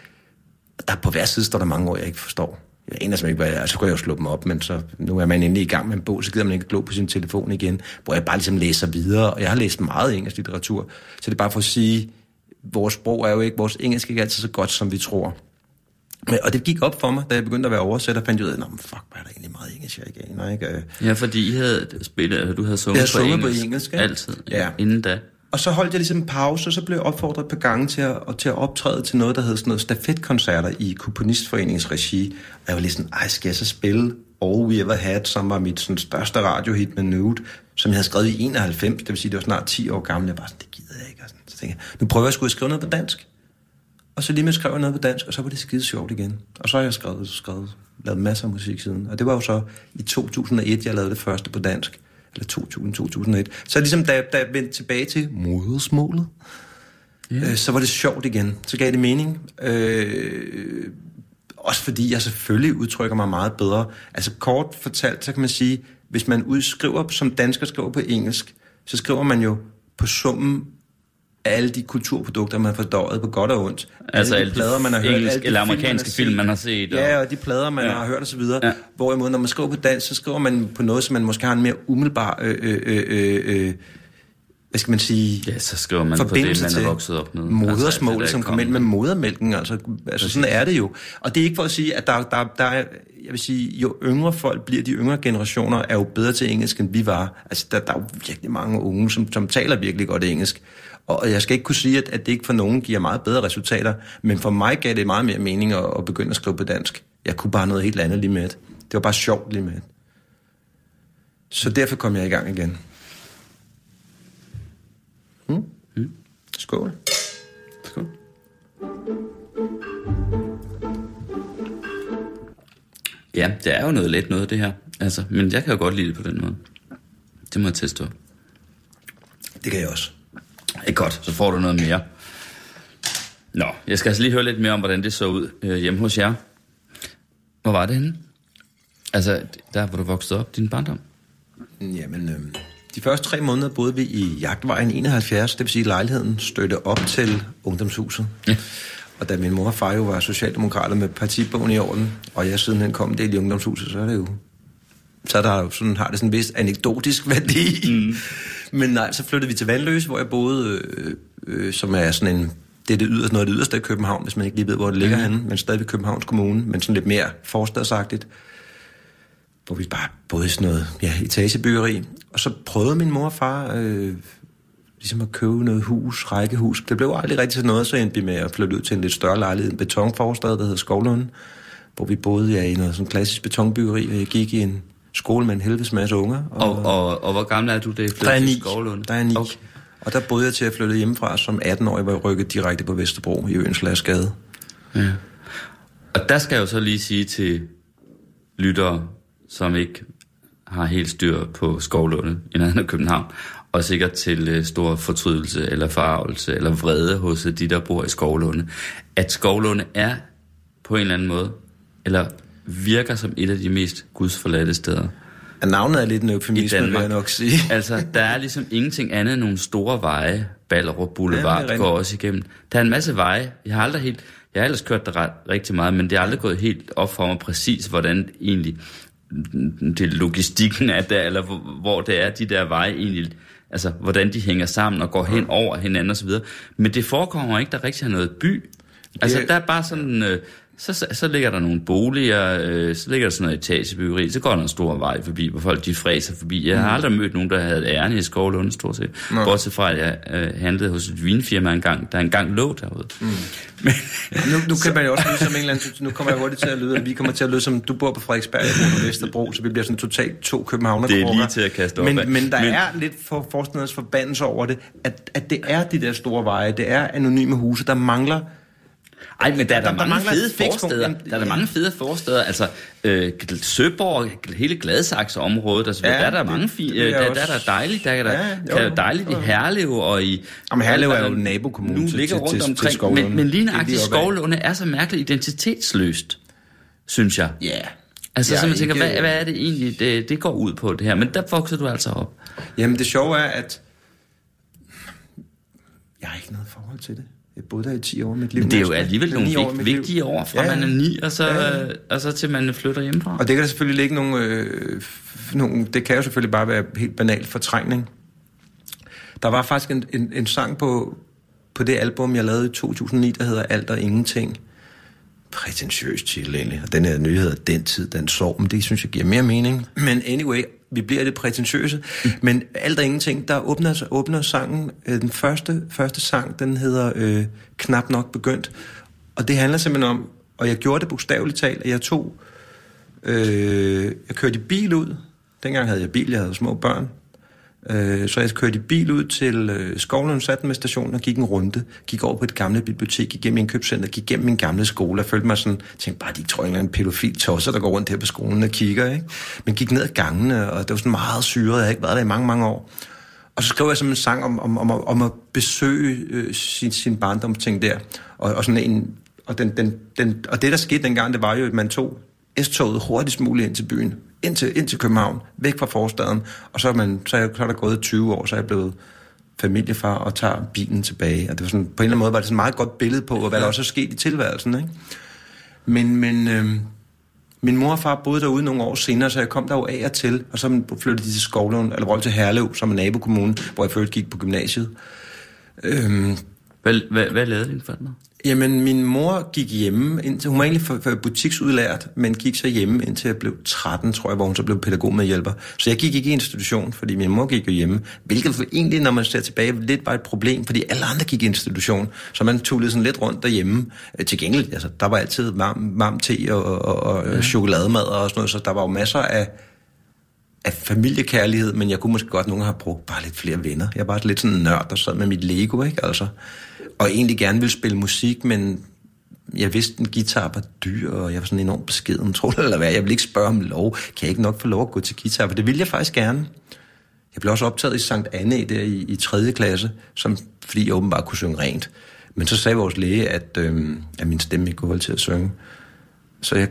der på hver side står der mange ord, jeg ikke forstår. Jeg aner simpelthen ikke, hvad jeg er. Så kunne jeg jo slå dem op, men så, nu er man endelig i gang med en bog, så gider man ikke glo på sin telefon igen, hvor jeg bare ligesom læser videre. Og jeg har læst meget engelsk litteratur, så det er bare for at sige, vores sprog er jo ikke, vores engelsk er ikke altid så godt, som vi tror. Men, og det gik op for mig, da jeg begyndte at være oversætter, fandt jeg ud af, "Nå, men fuck, hvad er der egentlig meget engelsk, jeg ikke aner, ikke? Øh, Ja, fordi I havde spillet, altså, du havde sunget, Jeg havde sunget på på engelsk. engelsk, ikke? Altid. Ja. Inden da. Og så holdt jeg ligesom en pause, og så blev jeg opfordret på gange til at, og til at optræde til noget, der hed sådan noget stafetkoncerter i Komponistforeningens regi. Og jeg var lige sådan, ej, skal jeg så spille All We Ever Had, som var mit sådan, største radiohit med Nude, som jeg havde skrevet i 91, det vil sige, det var snart 10 år gammel. Jeg var sådan, det gider jeg ikke. Og sådan, så tænkte jeg, nu prøver jeg sgu at skrive noget på dansk. Og så lige med skrev jeg noget på dansk, og så var det skide sjovt igen. Og så har jeg skrevet, skrevet, lavet masser af musik siden. Og det var jo så i 2001, jeg lavede det første på dansk. Eller 2000, 2001. Så ligesom da, da jeg vendte tilbage til modersmålet, yeah. øh, så var det sjovt igen. Så gav det mening. Øh, også fordi jeg selvfølgelig udtrykker mig meget bedre. Altså kort fortalt, så kan man sige, hvis man udskriver, som dansker skriver på engelsk, så skriver man jo på summen alle de kulturprodukter, man har fordøjet på godt og ondt. Altså alle de plader, man har hørt, engelsk alle eller amerikanske film, man har set. Ja, og de plader, man ja. Har hørt osv. Ja. Hvorimod, når man skriver på dansk, så skriver man på noget, som man måske har en mere umiddelbar, øh, øh, øh, øh, hvad skal man sige, Ja, så skriver man på det, forbindelse man er vokset op med. modersmål, Altså, som kommer ind med modermælken. Altså, altså sådan er det jo. Og det er ikke for at sige, at der, der, der er, jeg vil sige, jo yngre folk bliver, de yngre generationer er jo bedre til engelsk, end vi var. Altså, der, der er jo virkelig mange unge, som, som taler virkelig godt engelsk. Og jeg skal ikke kunne sige, at, at det ikke for nogen giver meget bedre resultater, men for mig gav det meget mere mening at, at begynde at skrive på dansk. Jeg kunne bare noget helt andet lige med det. Det var bare sjovt lige med det. Så derfor kom jeg i gang igen. Hmm? Mm. Skål. Skål. Ja, det er jo noget let noget, det her. Altså, men jeg kan jo godt lide det på den måde. Det må jeg tilstå. Det kan jeg også. Er godt, så får du noget mere. Nå, jeg skal altså lige høre lidt mere om, hvordan det så ud øh, hjemme hos jer. Hvor var det henne? Altså, der hvor du voksede op, din barndom? Jamen, øh, de første tre måneder boede vi i Jagtvejen 71, det vil sige lejligheden støtte op til ungdomshuset. Ja. Og da min mor og far jo var socialdemokrater med partibogen i orden, og jeg sidenhen kom en del i ungdomshuset, så er det jo... Så er der jo sådan, har det sådan en vis anekdotisk værdi. Mm. Men nej, så flyttede vi til Vandløse, hvor jeg boede, øh, øh, som er sådan en... Det er det yderste, noget af det yderste af København, hvis man ikke lige ved, hvor det ligger mm. henne, men stadig Københavns Kommune, men sådan lidt mere forstadsagtigt hvor vi bare boede i sådan noget ja, etagebyggeri. Og så prøvede min mor og far øh, ligesom at købe noget hus, rækkehus. Det blev aldrig rigtig til noget, så endte vi med at flytte ud til en lidt større lejlighed, en betonforstad, der hedder Skovlund, hvor vi boede ja, i noget sådan klassisk betonbyggeri, og jeg gik i en skole med en helvedes masse unger. Og, og, og hvor gammel er du, det der er til ni. Skovlunde? Der er ni. Okay. Og der boede jeg til at flytte hjemmefra som 18-årig, hvor jeg rykkede direkte på Vesterbro i Øens Gade. Ja. Og der skal jeg jo så lige sige til lyttere, som ikke har helt styr på Skovlunde i nærheden af København, og sikkert til øh, stor fortrydelse eller forarvelse eller vrede hos de, der bor i Skovlunde, at Skovlunde er på en eller anden måde, eller virker som et af de mest gudsforladte steder. Ja, navnet er lidt en eufemisme, vil jeg nok sige. altså, der er ligesom ingenting andet end nogle store veje. Ballerup Ja, Boulevard er går også igennem. Der er en masse veje. Jeg har aldrig helt... Jeg har ellers kørt der ret, rigtig meget, men det er aldrig gået helt op for mig præcis, hvordan egentlig det logistikken er der, eller hvor, hvor det er, de der veje egentlig, altså hvordan de hænger sammen og går hen over hinanden osv. Men det forekommer ikke, der rigtig er noget by. Altså, der er bare sådan... Øh, så, så, så ligger der nogle boliger, øh, så ligger der sådan noget etagebyggeri, så går der en stor vej forbi, hvor folk de fræser forbi. Jeg har aldrig mødt nogen, der havde et ærne i Skovlunde, stort set. Nå. Bortset fra, at jeg øh, handlede hos et vinfirma engang, der engang lå derude. Mm. Men, Nu, nu kan man jo også lyde som en eller anden... Nu kommer jeg hurtigt til at lyde, at vi kommer til at lyde som... Du bor på Frederiksberg, jeg på Vesterbro, så vi bliver sådan totalt to københavner Det er lige til at kaste op men, af. men der men, er lidt for forstanders forbandelse over det, at, at det er de der store veje, det er anonyme huse, der mangler... ej, men der er der, Der- der mange fede forsteder. Jamen, Der er der mange fede forsteder. Altså, øh, Søborg, hele Gladsaxe-området, altså, Ja, der er der det- mange fine... Øh, der, der er der dejligt. Der er der, Ja, jo. der er dejligt i Herlev og i... Jamen, Herlev er jo Altså, nabokommune Nu til- ligger til- rundt til- til omkring, Skovlunde. men, men lige nøjagtigt. Skovlunde er så mærkeligt identitetsløst, synes jeg. Ja. Altså, Jeg så man er tænker, ikke- hvad, hvad er det egentlig, det, det går ud på, det her? Men der vokser du altså op. Jamen, det sjove er, at... Jeg har ikke noget forhold til det. Jeg boede der i 10 år mit liv. Men det er jo alligevel nogle år vigt, vigtige år, fra Ja, man er ni, og så, Ja, ja. og så til man flytter hjemmefra. Og det kan der selvfølgelig ligge nogle, øh, nogle... Det kan jo selvfølgelig bare være helt banalt fortrængning. Der var faktisk en, en, en sang på, på det album, jeg lavede i 2009, der hedder Alt og Ingenting. Prætentiøs titel egentlig. Og den her nyhed Den tid, den sov, men det synes jeg giver mere mening. Men anyway, vi bliver lidt prætentiøse. Men Alt og Ingenting, der åbner, åbner sangen, øh, den første, første sang, den hedder øh, Knap nok begyndt. Og det handler simpelthen om, og jeg gjorde det bogstaveligt talt, at jeg tog Øh, jeg kørte i bil ud. Dengang havde jeg bil, jeg havde små børn. Øh, så jeg kørte i bil ud til øh, Skovlund, satte med stationen og gik en runde. Gik over på et gamle bibliotek, gik gennem en købcenter, gik gennem min gamle skole. Jeg følte mig sådan, tænkte bare, de tror, jeg er en pædofil tosser, der går rundt her på skolen og kigger. Ikke? Men gik ned ad gangene, og det var sådan meget syret. Jeg havde ikke været der i mange, mange år. Og så skrev jeg som en sang om, om, om, om at besøge øh, sin, sin barndomsting der. Og, og, sådan en, og, den, den, den, og det, der skete dengang, det var jo, at man tog S-toget hurtigst muligt ind til byen. Ind til, ind til København, væk fra forstaden. Og så er, man, så, er, så er der gået 20 år, så er jeg blevet familiefar og tager bilen tilbage. Og det var sådan, på en eller anden måde var det sådan et meget godt billede på, hvad der også er sket i tilværelsen. Ikke? Men, men øh, min mor og far boede derude nogle år senere, så jeg kom der jo af og til, og så flyttede de til Skovlund, eller til Herlev, som er nabokommune, hvor jeg først gik på gymnasiet. Øhm, Hvad, hvad, hvad lavede din forældre? Jamen, min mor gik hjemme, indtil, hun var egentlig for, for butiksudlært, men gik så hjemme indtil jeg blev 13, tror jeg, hvor hun så blev pædagog med hjælper. Så jeg gik ikke i institution, fordi min mor gik jo hjemme, hvilket for egentlig, når man ser tilbage, lidt var et problem, fordi alle andre gik i institution, så man tullede sådan lidt rundt derhjemme. Øh, Til gengæld, altså, der var altid varm, varm te og, og, og ja. chokolademad og sådan noget, så der var jo masser af, af familiekærlighed, men jeg kunne måske godt nogle have brugt bare lidt flere venner. Jeg var lidt sådan en nørd, der sad med mit Lego, ikke? Altså, og egentlig gerne ville spille musik, men jeg vidste, en guitar var dyr, og jeg var sådan enormt beskeden, tror det eller hvad. Jeg ville ikke spørge om lov. Kan jeg ikke nok få lov at gå til guitar? For det ville jeg faktisk gerne. Jeg blev også optaget i Sankt Anne der i, i 3. klasse, som, fordi jeg åbenbart kunne synge rent. Men så sagde vores læge, at, øh, at min stemme ikke kunne holde til at synge. Så jeg,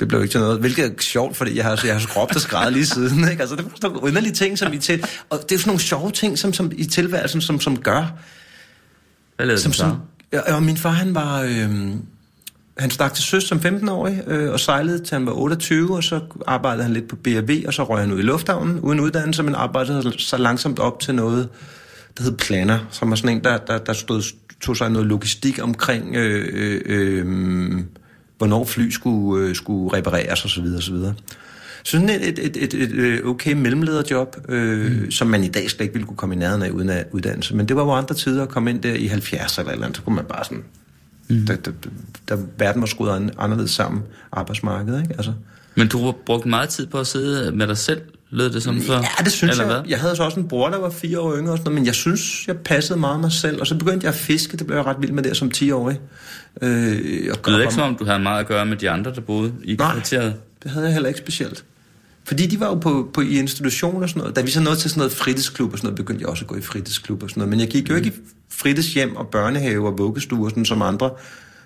det blev ikke til noget. Hvilket er sjovt, fordi jeg har, jeg har skråbt og skræddet lige siden. Ikke? Altså, det var sådan nogle underlige ting, som vi til... Og det er sådan nogle sjove ting, som, som i tilværelsen, som, som gør... Hvad lavede Som, som, ja, og min far, han var... Øh, han stak til søs som 15-årig øh, og sejlede til han var 28, og så arbejdede han lidt på BRV, og så røg han ud i lufthavnen uden uddannelse, men arbejdede så langsomt op til noget, der hed Planner, som var sådan en, der, der, der stod, tog sig noget logistik omkring, øh, øh, øh, hvornår fly skulle, øh, skulle repareres osv. osv. Sådan et, et, et, et, et øh, okay mellemlederjob, øh, mm. som man i dag slet ikke ville kunne komme i nærheden af uden af uddannelse. Men det var jo andre tider at komme ind der i 70'erne eller, andet, så kunne man bare sådan Mm. Der, der, der, verden var skruet an- anderledes sammen, arbejdsmarkedet, ikke? Altså, Men du har brugt meget tid på at sidde med dig selv, lød det som før? Ja, det synes eller jeg. Hvad? Jeg havde så også en bror, der var fire år yngre, og sådan noget, men jeg synes, jeg passede meget mig selv. Og så begyndte jeg at fiske, det blev jeg ret vild med der som 10-årig. Øh, og Det lyder ikke som om, du havde meget at gøre med de andre, der boede i Nej. kvarteret. Det havde jeg heller ikke specielt. Fordi de var jo på, på, i institution og sådan noget. Da vi så nåede til sådan noget fritidsklub og sådan noget, begyndte jeg også at gå i fritidsklub og sådan noget. Men jeg gik jo ikke i fritidshjem og børnehave og vuggestue og sådan som andre.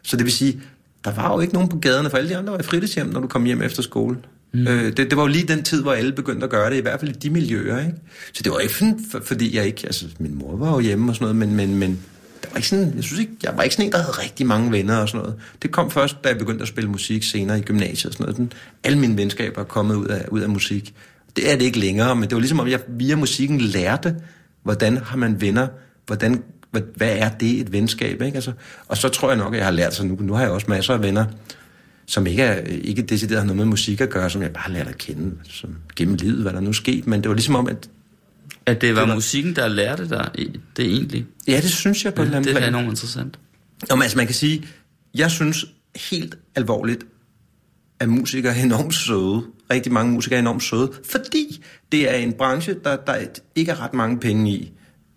Så det vil sige, der var jo ikke nogen på gaderne, for alle de andre var i fritidshjem, når du kom hjem efter skole. Mm. Øh, det, det var jo lige den tid, hvor alle begyndte at gøre det, i hvert fald i de miljøer. Ikke? Så det var ikke sådan, for, fordi jeg ikke... Altså, min mor var jo hjemme og sådan noget, men, men, men der var ikke sådan, jeg, synes ikke, jeg var ikke sådan en, der havde rigtig mange venner og sådan noget. Det kom først, da jeg begyndte at spille musik senere i gymnasiet og sådan noget. Den, alle mine venskaber er kommet ud af, ud af musik. Det er det ikke længere, men det var ligesom, om jeg via musikken lærte, hvordan har man venner, hvordan, hvad, hvad er det et venskab, ikke? Altså, og så tror jeg nok, at jeg har lært sig nu. Nu har jeg også masser af venner, som ikke, er, ikke decideret har noget med musik at gøre, som jeg bare har lært at kende som, gennem livet, hvad der nu er sket. Men det var ligesom om, at At det var Det var- musikken, der lærte dig det egentlig. ja, det synes jeg på Ja, et eller andet det er enormt interessant. Nå, men altså, man kan sige, jeg synes helt alvorligt, at musikere er enormt søde. Rigtig mange musikere er enormt søde, fordi det er en branche, der, der ikke er ret mange penge i.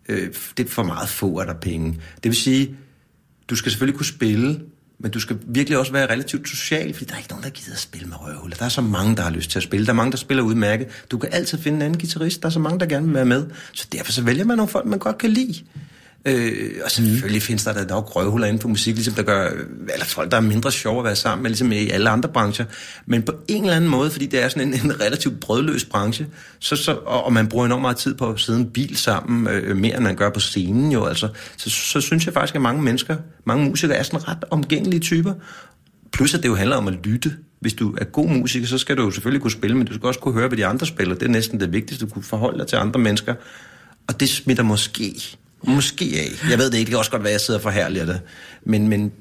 Øh, det er for meget få, er der penge. Det vil sige, du skal selvfølgelig kunne spille, men du skal virkelig også være relativt social, fordi der er ikke nogen, der gider at spille med røvhuller. Der er så mange, der har lyst til at spille. Der er mange, der spiller udmærket. Du kan altid finde en anden guitarist. Der er så mange, der gerne vil være med. Så derfor så vælger man nogle folk, man godt kan lide. Øh, og selvfølgelig mm. findes der da nok røvhuller inden for musik, ligesom der gør, eller folk, der er mindre sjove at være sammen med, ligesom i alle andre brancher. Men på en eller anden måde, fordi det er sådan en, en relativt brødløs branche, så, så, og, og man bruger enormt meget tid på at sidde i en bil sammen, øh, mere end man gør på scenen jo, altså, så, så synes jeg faktisk, at mange mennesker, mange musikere er sådan ret omgængelige typer. Plus at det jo handler om at lytte. Hvis du er god musiker, så skal du jo selvfølgelig kunne spille, men du skal også kunne høre, hvad de andre spiller. Det er næsten det vigtigste, du kunne forholde dig til andre mennesker. Og det smitter måske, måske af. Jeg ved det ikke, det kan også godt være, at jeg sidder og forhærliger det. Men, men,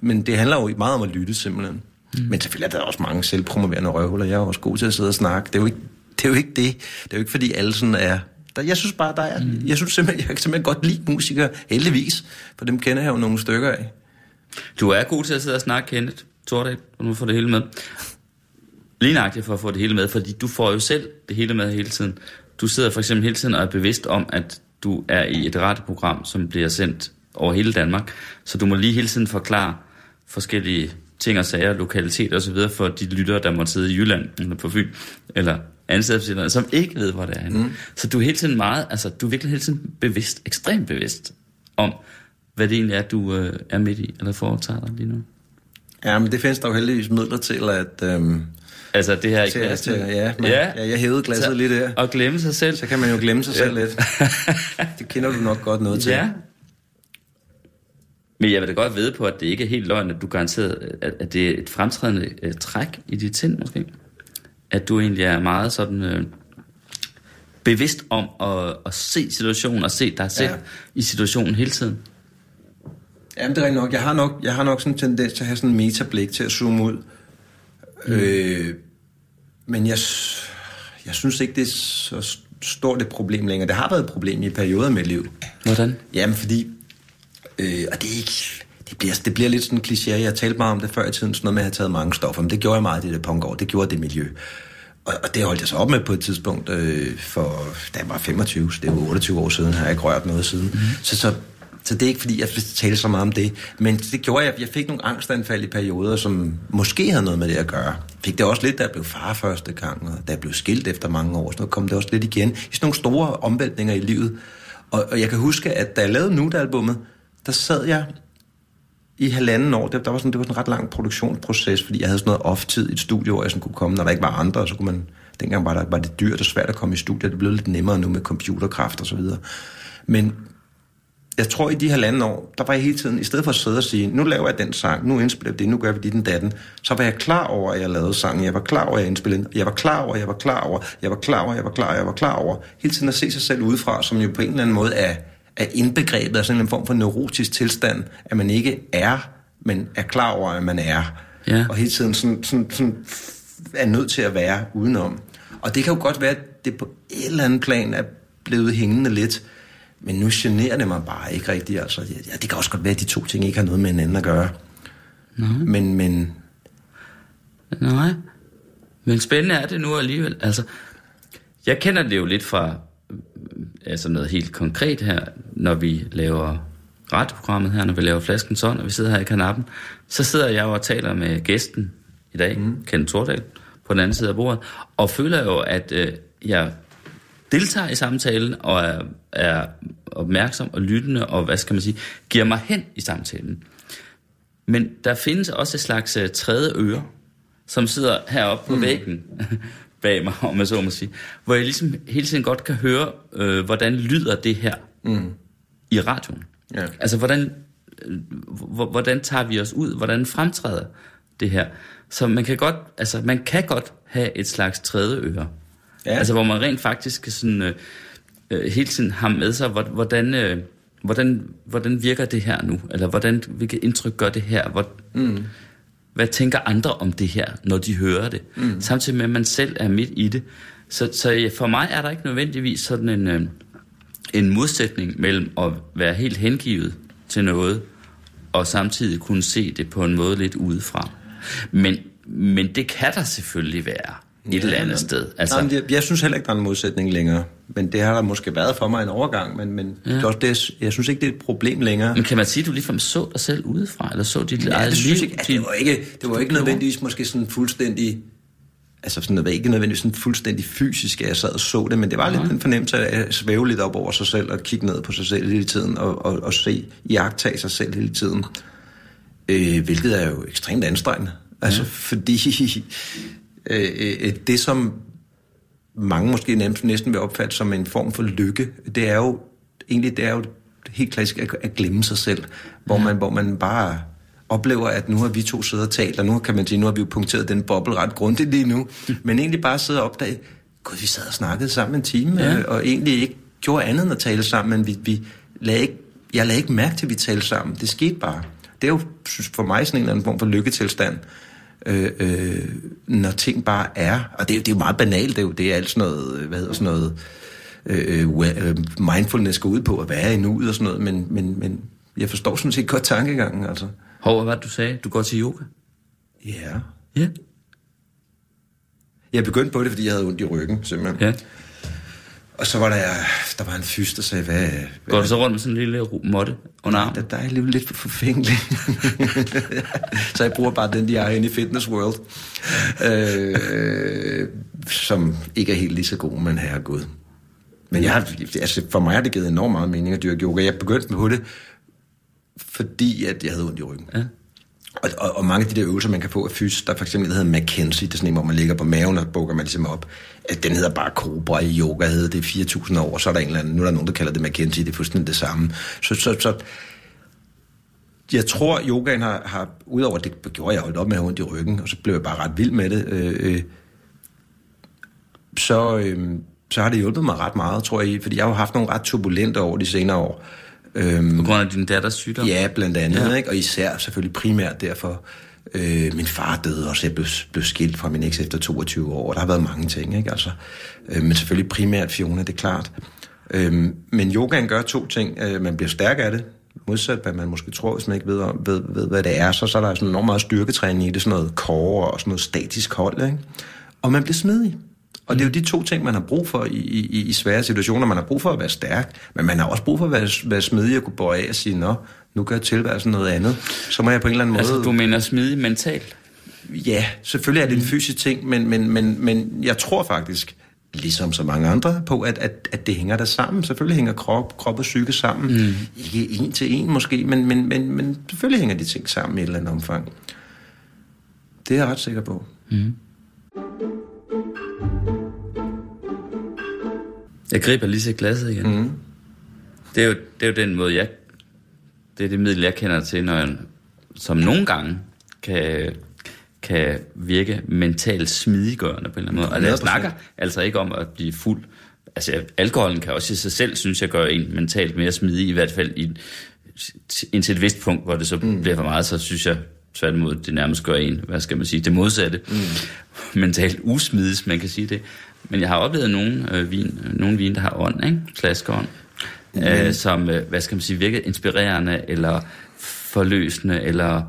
men det handler jo meget om at lytte simpelthen. Mm. Men selvfølgelig er der også mange selvpromoverende røvhuller. Jeg er også god til at sidde og snakke. Det er jo ikke det. Er jo ikke det. det er jo ikke, fordi alle sådan er... Der, jeg synes bare, der er... Mm. Jeg synes simpelthen, jeg kan simpelthen godt lide musikere, heldigvis. For dem kender jeg jo nogle stykker af. Du er god til at sidde og snakke, Kenneth Tordal, og nu får det hele med. Lige nøjagtigt for at få det hele med, fordi du får jo selv det hele med hele tiden. Du sidder for eksempel hele tiden og er bevidst om, at du er i et radioprogram, som bliver sendt over hele Danmark. Så du må lige hele tiden forklare forskellige ting og sager, lokalitet og så videre for de lyttere, der måtte sidde i Jylland eller på Fyn, eller ansættelsessteder, som ikke ved, hvor det er henne. Mm. Så du er hele tiden meget, altså du er virkelig hele tiden bevidst, ekstremt bevidst om, hvad det egentlig er, du øh, er midt i, eller foretager dig lige nu. Ja, men det findes der jo heldigvis midler til at... Øhm, Altså det her i til, klassen. til, ja, men, ja. ja, jeg hævede glasset Så- lidt der. Og glemme sig selv. Så kan man jo glemme sig selv lidt. Det kender du nok godt noget til. Ja. Men jeg vil da godt vide på, at det ikke er helt løgn, at du garanteret, at, at det er et fremtrædende uh, træk i dit sind måske. At du egentlig er meget sådan uh, bevidst om at, at se situationen og se dig selv Ja. i situationen hele tiden. Jamen, det er nok. Jeg har nok, jeg har nok sådan en tendens til at have sådan en metablik til at zoome ud. Mm. Øh, men jeg, jeg synes ikke, det er så stort et problem længere. Det har været et problem i perioder med liv. Hvordan? Jamen, fordi... Øh, og det er ikke... Det bliver, det bliver lidt sådan en kliché. Jeg talte meget om det før i tiden, sådan noget med at have taget mange stoffer. Men det gjorde jeg meget i det punkår. Det gjorde det miljø. Og, og det holdt jeg så op med på et tidspunkt, øh, for da jeg var 25, så det var 28 år siden, har jeg ikke rørt noget siden. Mm. Så, så, så det er ikke, fordi jeg vil tale så meget om det. Men det gjorde jeg, jeg fik nogle angstanfald i perioder, som måske havde noget med det at gøre. Fik det også lidt, da jeg blev far første gang, og da jeg blev skilt efter mange år, så kom det også lidt igen. I sådan nogle store omvæltninger i livet. Og, og jeg kan huske, at da jeg lavede Nude-albummet, der sad jeg i halvanden år, det, der var sådan, det var sådan en ret lang produktionsproces, fordi jeg havde sådan noget off-tid i et studie, hvor jeg sådan kunne komme, når der ikke var andre, så kunne man, dengang var, der, var det dyrt og svært at komme i studiet, det blev lidt nemmere nu med computerkraft og så videre. Men jeg tror, i de halvanden år, der var jeg hele tiden, i stedet for at sidde og sige, nu laver jeg den sang, nu indspiller jeg det, nu gør vi dit den datten, så var jeg klar over, at jeg lavede sangen, jeg var klar over, at jeg indspillede den, jeg var klar over, jeg var klar over, jeg var klar over, jeg var klar over, jeg var klar over, hele tiden at se sig selv udefra, som jo på en eller anden måde er, er indbegrebet af sådan en form for neurotisk tilstand, at man ikke er, men er klar over, at man er. Ja. Og hele tiden sådan, sådan, sådan er nødt til at være udenom. Og det kan jo godt være, at det på et eller andet plan er blevet hængende lidt. Men nu generer det mig bare ikke rigtigt. Altså, ja, det kan også godt være, at de to ting ikke har noget med hinanden at gøre. Nej. Men, men Nej. Men spændende er det nu alligevel. Altså, jeg kender det jo lidt fra øh, altså noget helt konkret her, når vi laver radioprogrammet her, når vi laver flasken sådan, og vi sidder her i kanappen, så sidder jeg og taler med gæsten i dag, mm. Kenneth Tordal, på den anden side af bordet, og føler jo, at øh, jeg deltager i samtalen, og er, er opmærksom og lyttende, og hvad skal man sige, giver mig hen i samtalen. Men der findes også et slags uh, tredje øre, som sidder heroppe på mm. væggen bag mig, om jeg så må sige, hvor jeg ligesom hele tiden godt kan høre, øh, hvordan lyder det her mm. i radioen. Ja. Altså, hvordan, øh, hvordan tager vi os ud? Hvordan fremtræder det her? Så man kan godt, altså, man kan godt have et slags tredje øre. Ja. Altså, hvor man rent faktisk kan sådan, øh, øh, hele tiden har med sig, hvor- hvordan, øh, hvordan, hvordan virker det her nu? Eller hvordan, hvilket indtryk gør det her? Hvor, mm. Hvad tænker andre om det her, når de hører det? Mm. Samtidig med, at man selv er midt i det. Så, så for mig er der ikke nødvendigvis sådan en, øh, en modsætning mellem at være helt hengivet til noget, og samtidig kunne se det på en måde lidt udefra. Men, men det kan der selvfølgelig være et eller andet sted. Altså, Nej, jeg, jeg synes heller ikke, der er en modsætning længere. Men det har der måske været for mig en overgang. Men, men ja. det er også det, jeg synes ikke, det er et problem længere. men kan man sige, at du ligefrem så dig selv udefra, eller så dit Ja, eget det synes liv? ikke. Altså, det var ikke, det var ikke nødvendigvis måske sådan fuldstændig... Altså sådan, det var ikke nødvendigvis sådan fuldstændig fysisk, at jeg sad og så det, men det var lidt en fornemmelse af at svæve lidt op over sig selv og kigge ned på sig selv hele tiden og, og, og se, iagtage sig selv hele tiden. Øh, hvilket er jo ekstremt anstrengende. Altså fordi øh, øh, det, som mange måske nærmest næsten vil opfatte som en form for lykke, det er jo egentlig det er jo helt klassisk at, at glemme sig selv, hvor man, hvor man bare oplever, at nu har vi to siddet og talt, og nu kan man sige, nu har vi jo punkteret den boble ret grundigt lige nu, men egentlig bare sidde og opdage, gud, vi sad og snakkede sammen en time, Ja. ja. og egentlig ikke gjorde andet end at tale sammen, men vi, vi lagde ikke, jeg lagde ikke mærke til, at vi talte sammen. Det skete bare. Det er jo for mig sådan en eller anden form for lykketilstand, øh, øh, når ting bare er. Og det, er jo- det er jo meget banalt, det er jo det er alt sådan noget, øh, hvad hedder sådan noget, øh, we- øh, mindfulness går ud på at være i nuet og sådan noget, men, men, men jeg forstår sådan set godt tankegangen, altså. Hov, hvad du sagde? Du går til yoga? Ja. Ja. Jeg begyndte på det, fordi jeg havde ondt i ryggen, simpelthen. ja. Og så var der, der var en fys, der sagde, hvad... Går du så rundt med sådan en lille måtte under Der, armen? der er alligevel lidt for forfængelig. så jeg bruger bare den, de har inde i Fitness World. Øh, som ikke er helt lige så god, men her Gud. Men jeg, har- altså, for mig har det givet enormt meget mening at dyrke yoga. Jeg begyndte på det, fordi at jeg havde ondt i ryggen. Ja. Og, og, og mange af de der øvelser, man kan få af fys, der for eksempel, der hedder McKenzie, det er sådan en, hvor man ligger på maven, og bukker man ligesom op. At Den hedder bare Cobra i yoga, hedder det 4.000 år, så er der en eller anden, nu er der nogen, der kalder det McKenzie, det er fuldstændig det samme. Så, så, så jeg tror, yogaen har, har udover det gjorde jeg holdt op med at have ondt i ryggen, og så blev jeg bare ret vild med det, øh, øh, så, øh, så har det hjulpet mig ret meget, tror jeg, fordi jeg har haft nogle ret turbulente år de senere år. Øhm, På grund af din datters sygdom? Ja, blandt andet, Ja. ikke? og især selvfølgelig primært derfor. Øh, min far døde også, jeg blev, blev skilt fra min eks efter 22 år, der har været mange ting, ikke? Altså, øh, men selvfølgelig primært Fiona, det er klart. Øh, men yogaen gør to ting. Øh, man bliver stærk af det, modsat hvad man måske tror, hvis man ikke ved, ved, ved hvad det er, så, så er der sådan enormt meget styrketræning i det, sådan noget core og sådan noget statisk hold, ikke? Og man bliver smidig. Og det er jo de to ting, man har brug for i, i, i svære situationer. Man har brug for at være stærk, men man har også brug for at være, være smidig og kunne bøje af og sige, nå, nu gør tilværelsen noget andet. Så må jeg på en eller anden måde... Altså, du mener smidig mentalt? Ja, selvfølgelig er det en fysisk ting, men, men, men, men jeg tror faktisk, ligesom så mange andre, på, at, at, at det hænger der sammen. Selvfølgelig hænger krop, krop og psyke sammen. Mm. Ikke en til en måske, men, men, men, men selvfølgelig hænger de ting sammen i et eller andet omfang. Det er jeg ret sikker på. Jeg griber lige til glasset igen. Mm. Det, er jo, det er jo den måde, jeg... Det er det middel, jeg kender til, når jeg, som nogle gange kan, kan virke mentalt smidiggørende på en eller anden måde. Og jeg 100%. snakker altså ikke om at blive fuld. Altså, jeg- alkoholen kan også i sig selv, synes jeg, gøre en mentalt mere smidig, i hvert fald i, indtil et vist punkt, hvor det så mm. bliver for meget, så synes jeg tværtimod, det nærmest gør en, hvad skal man sige, det modsatte. Mm. Mentalt usmidig, hvis man kan sige det. Men jeg har oplevet nogle, øh, vin, nogle vin, der har ånd, ikke? Flaskeånd. øh, som, øh, hvad skal man sige, virkede inspirerende, eller forløsende, eller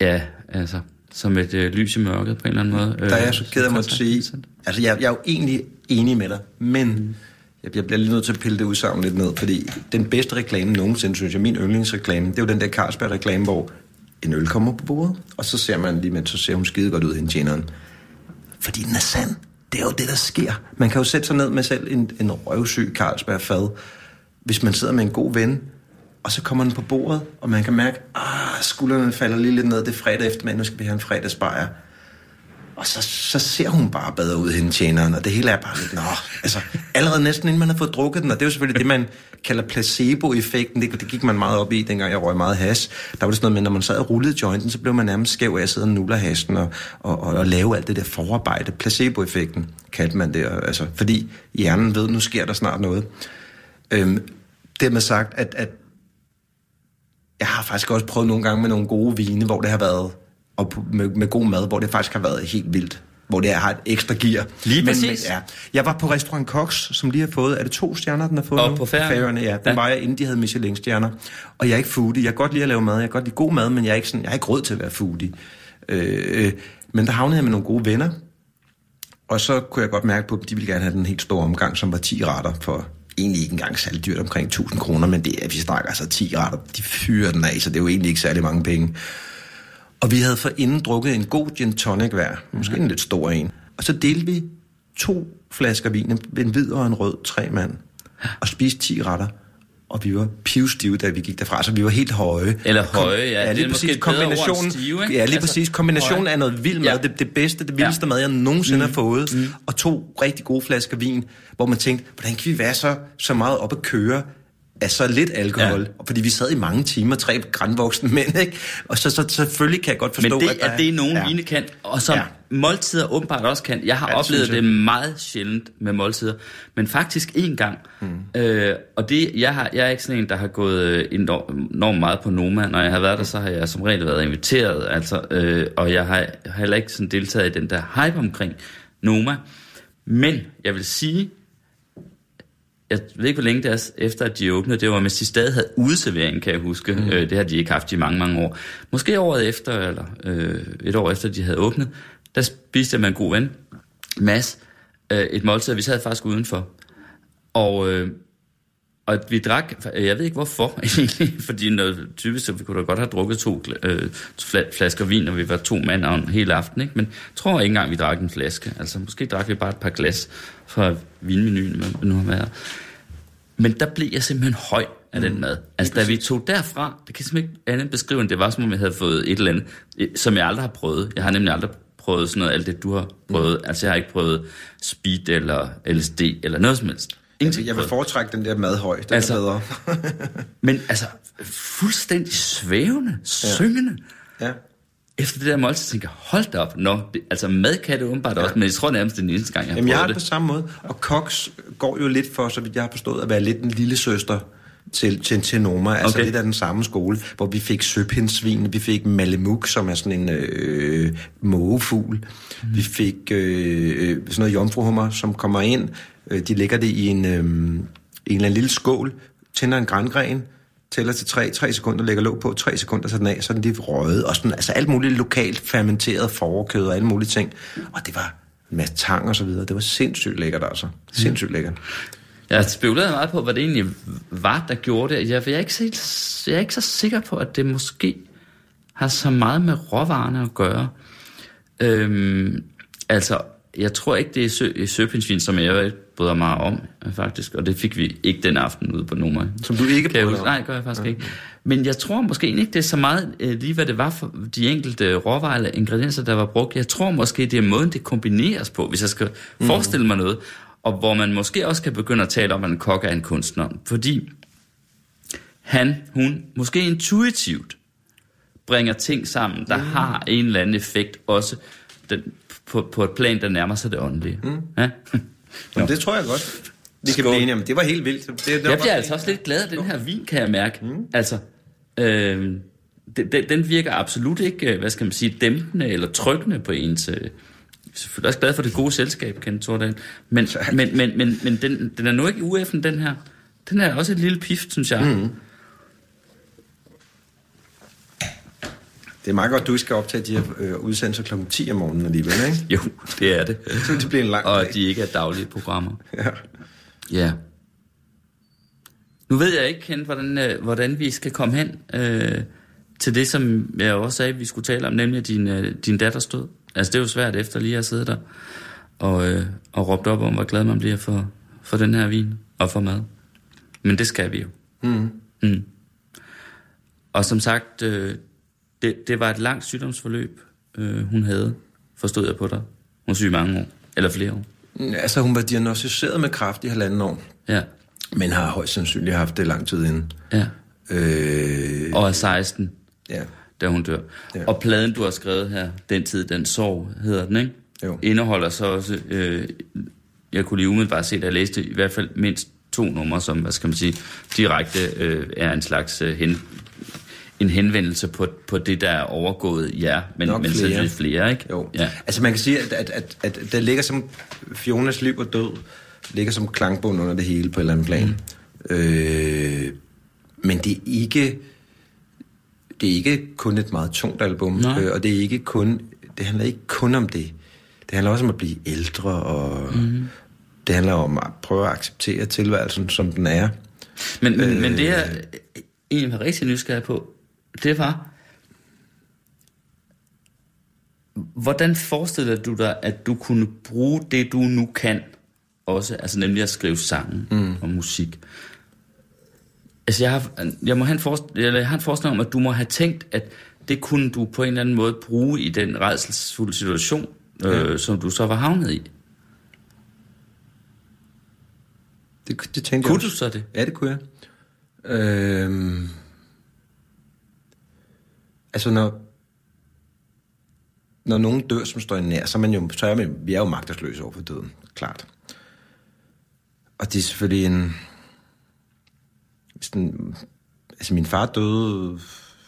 ja, altså, som et øh, lys i mørket på en eller anden måde. Der er jeg så Øh, ked af mig at sige, altså jeg, jeg er jo egentlig enig med dig, men jeg, jeg bliver lige nødt til at pille det udsagn lidt ned, fordi den bedste reklame nogensinde, synes jeg, min yndlingsreklame, det er jo den der Carlsberg-reklame, hvor en øl kommer på bordet, og så ser man lige, men så ser hun skide godt ud, hende tjeneren. Fordi den er sand. Det er jo det, der sker. Man kan jo sætte sig ned med selv en, en røvsyg Carlsberg-fad, hvis man sidder med en god ven, og så kommer den på bordet, og man kan mærke, ah, skuldrene falder lige lidt ned, det er fredag eftermiddag, nu skal vi have en fredagsbajer. Og så, så ser hun bare bedre ud, hende tjeneren, og det hele er bare lidt, nå, altså, allerede næsten inden man har fået drukket den, og det er jo selvfølgelig det, man kalder placebo-effekten, det, det gik man meget op i, dengang jeg røg meget has. Der var det sådan noget med, når man sad og rullede jointen, så blev man nærmest skæv af at sidde og nuller hasen og, og, og, og lave alt det der forarbejde. Placebo-effekten kaldte man det, altså, fordi hjernen ved, nu sker der snart noget. Øhm, det med sagt, at, at jeg har faktisk også prøvet nogle gange med nogle gode vine, hvor det har været, og med, med god mad, hvor det faktisk har været helt vildt. Hvor det har et ekstra gear. Lige men, præcis. Men, ja. Jeg var på restaurant Cox, som lige har fået, er det to stjerner, den har fået Og nu? på. Færøerne, ja. Den ja. var jeg, inden de havde Michelin-stjerner. Og jeg er ikke foodie. Jeg kan godt lide at lave mad. Jeg kan godt lide god mad, men jeg er ikke, sådan, jeg er ikke råd til at være foodie. Øh, øh, men der havnede jeg med nogle gode venner, og så kunne jeg godt mærke på, at de ville gerne have den helt store omgang, som var 10 retter for egentlig ikke engang særlig dyrt, omkring 1000 kroner, men det er, vi snakker altså 10 retter, de fyrer den af, så det er jo egentlig ikke særlig mange penge. Og vi havde forinden drukket en god gin tonic hver, måske en lidt stor en. Og så delte vi to flasker vin, en- hvid og en rød, tre mand, og spiste 10 retter. Og vi var pivstive, da vi gik derfra, så vi var helt høje. Eller høje, ja, det er lige måske præcis. et bedre ord end Kombinationen, stive, ikke? ja, lige Altså, præcis. Kombinationen høje. af noget vild mad, Ja. det, det bedste, det vildeste Ja. mad, jeg nogensinde mm. har fået, mm. og to rigtig gode flasker vin, hvor man tænkte, hvordan kan vi være så, så meget op at køre af så lidt alkohol? Ja. Fordi vi sad i mange timer, tre grænvoksne mænd, ikke? Og så, så selvfølgelig kan jeg godt forstå, Men det at der er det, nogen ja. vine kan, og som Ja. måltider åbenbart også kan. Jeg har Ja, det oplevet det meget sjældent med måltider, men faktisk én gang. Mm. Øh, og det, jeg, har, jeg er ikke sådan en, der har gået øh, enormt meget på Noma. Når jeg har været der, så har jeg som regel været inviteret, altså, øh, og jeg har heller ikke sådan deltaget i den der hype omkring Noma. Men jeg vil sige, jeg ved ikke, hvor længe det er efter, at de åbnede. Det var, mens de stadig havde udeservering, kan jeg huske. Mm. Øh, det har de ikke haft i mange, mange år. Måske året efter, eller øh, et år efter, de havde åbnet, der spiste jeg med en god ven, Mads, øh, et måltid, og vi sad faktisk udenfor. Og, øh, og vi drak, jeg ved ikke hvorfor egentlig, fordi noget, typisk så vi kunne da godt have drukket to øh, fla- flasker vin, og vi var to mand en hel aften, ikke? men jeg tror ikke engang, vi drak en flaske. Altså måske drak vi bare et par glas fra vinmenuen, det nu har været. Men der blev jeg simpelthen høj af den mad. Altså da vi tog derfra, det kan jeg simpelthen ikke andet beskrive, end det var som om jeg havde fået et eller andet, som jeg aldrig har prøvet. Jeg har nemlig aldrig prøvet sådan noget, alt det du har prøvet. Altså jeg har ikke prøvet speed eller LSD eller noget som helst. Ingenting Jeg vil foretrække den der madhøj, den Altså- er bedre. Men altså, fuldstændig svævende, syngende. ja. Efter det der måltid, tænker hold da op. Nå, det, altså mad kan det åbenbart ja. også, men jeg tror nærmest, det er den eneste gang, jeg har Jamen, jeg har det på samme måde. Og Cox går jo lidt for, så vidt jeg har forstået, at være lidt en lille søster til, til, til Noma. Altså Okay. lidt af den samme skole, hvor vi fik søpindsvin, vi fik malemuk, som er sådan en øh, mågefugl. Mm. Vi fik øh, øh, sådan noget jomfruhummer, som kommer ind. Øh, de lægger det i en, øh, en eller anden lille skål, tænder en grængren, tæller til tre, tre sekunder, lægger låg på, tre sekunder, så den af, så den lige røget, og sådan, altså alt muligt lokalt fermenteret forkød og alle mulige ting. Og det var masse tang og så videre. Det var sindssygt lækkert, altså. Sindssygt lækkert. Jeg har spekuleret meget på, hvad det egentlig var, der gjorde det. Jeg, jeg, er ikke så, jeg er ikke så sikker på, at det måske har så meget med råvarerne at gøre. Øhm, altså, jeg tror ikke, det er sø, søpindsvin, som jeg bryder mig om, faktisk. Og det fik vi ikke den aften ude på Noma. Som du ikke bryder om? Nej, det gør jeg faktisk ikke. Men jeg tror måske ikke, det er så meget øh, lige, hvad det var for de enkelte råvarer eller ingredienser, der var brugt. Jeg tror måske, det er måden, det kombineres på, hvis jeg skal mm. forestille mig noget. Og hvor man måske også kan begynde at tale om, at en kok er en kunstner. Fordi han, hun, måske intuitivt bringer ting sammen, der mm. har en eller anden effekt, også den, på, på et plan, der nærmer sig det åndelige. Mm. Ja? Jamen, det tror jeg godt. Vi kan blive enige om. Det var helt vildt. Det, det Jeg bare- bliver altså også lidt glad af den her vin, kan jeg mærke. Mm. Altså, øh, den, den- den virker absolut ikke, øh, hvad skal man sige, dæmpende eller trykkende på ens... Øh, selvfølgelig også glad for det gode selskab, Kent Tordal. Men, men, men, men, men den, den er nu ikke ueffen, den her. Den er også et lille pift, synes jeg. Mm. Det er meget godt, du skal optage de her øh, udsendelser kl. 10 om morgenen alligevel, ikke? Jo, det er det. Så det bliver en lang Og dag. de ikke er daglige programmer. Ja. Ja. Nu ved jeg ikke, Ken, hvordan, øh, hvordan vi skal komme hen øh, til det, som jeg også sagde, vi skulle tale om, nemlig din, øh, din datters død. Altså, det er jo svært efter lige at sidde der og, øh, og råbt op om, hvor glad man bliver for, for den her vin og for mad. Men det skal vi jo. Mm. Mm. Og som sagt, øh, det, det var et langt sygdomsforløb, øh, hun havde, forstod jeg på dig. Hun syg mange år, eller flere år. Altså, hun var diagnostiseret med kræft i halvanden år, Ja, men har højst sandsynligt haft det lang tid inden. ja. Øh, Og er 16, ja. Da hun dør. Ja. Ja. Og pladen, du har skrevet her, Den tid, den sorg, hedder den, ikke? Jo. Indeholder så også, øh, jeg kunne lige umiddelbart se, at jeg læste i hvert fald mindst to numre, som, hvad skal man sige, direkte øh, er en slags øh, hen, en henvendelse på, på det, der er overgået jer, men, Nok men flere. selvfølgelig flere, ikke? Jo. Ja. Altså man kan sige, at, at, at, at der ligger som Fionas liv og død, ligger som klangbund under det hele på et eller andet plan. Mm. Øh, men det er ikke det er ikke kun et meget tungt album, Nej. øh, og det er ikke kun det handler ikke kun om det. Det handler også om at blive ældre, og mm. det handler om at prøve at acceptere tilværelsen, som den er. Men, men, øh... men det, jeg egentlig var rigtig nysgerrig på, det var, hvordan forestiller du dig, at du kunne bruge det, du nu kan, også, altså nemlig at skrive sange mm. og musik? Altså, jeg har, jeg, må have en eller jeg har en forestilling om, at du må have tænkt, at det kunne du på en eller anden måde bruge i den redselsfulde situation, øh, som du så var havnet i. Det, det tænkte jeg Kunne du så det? Ja, det kunne jeg. Øhm, altså, når, når nogen dør, som står en nær, så er, man jo, så er man, vi er jo magtesløse over for døden, klart. Og det er selvfølgelig en... Sådan, altså, min far døde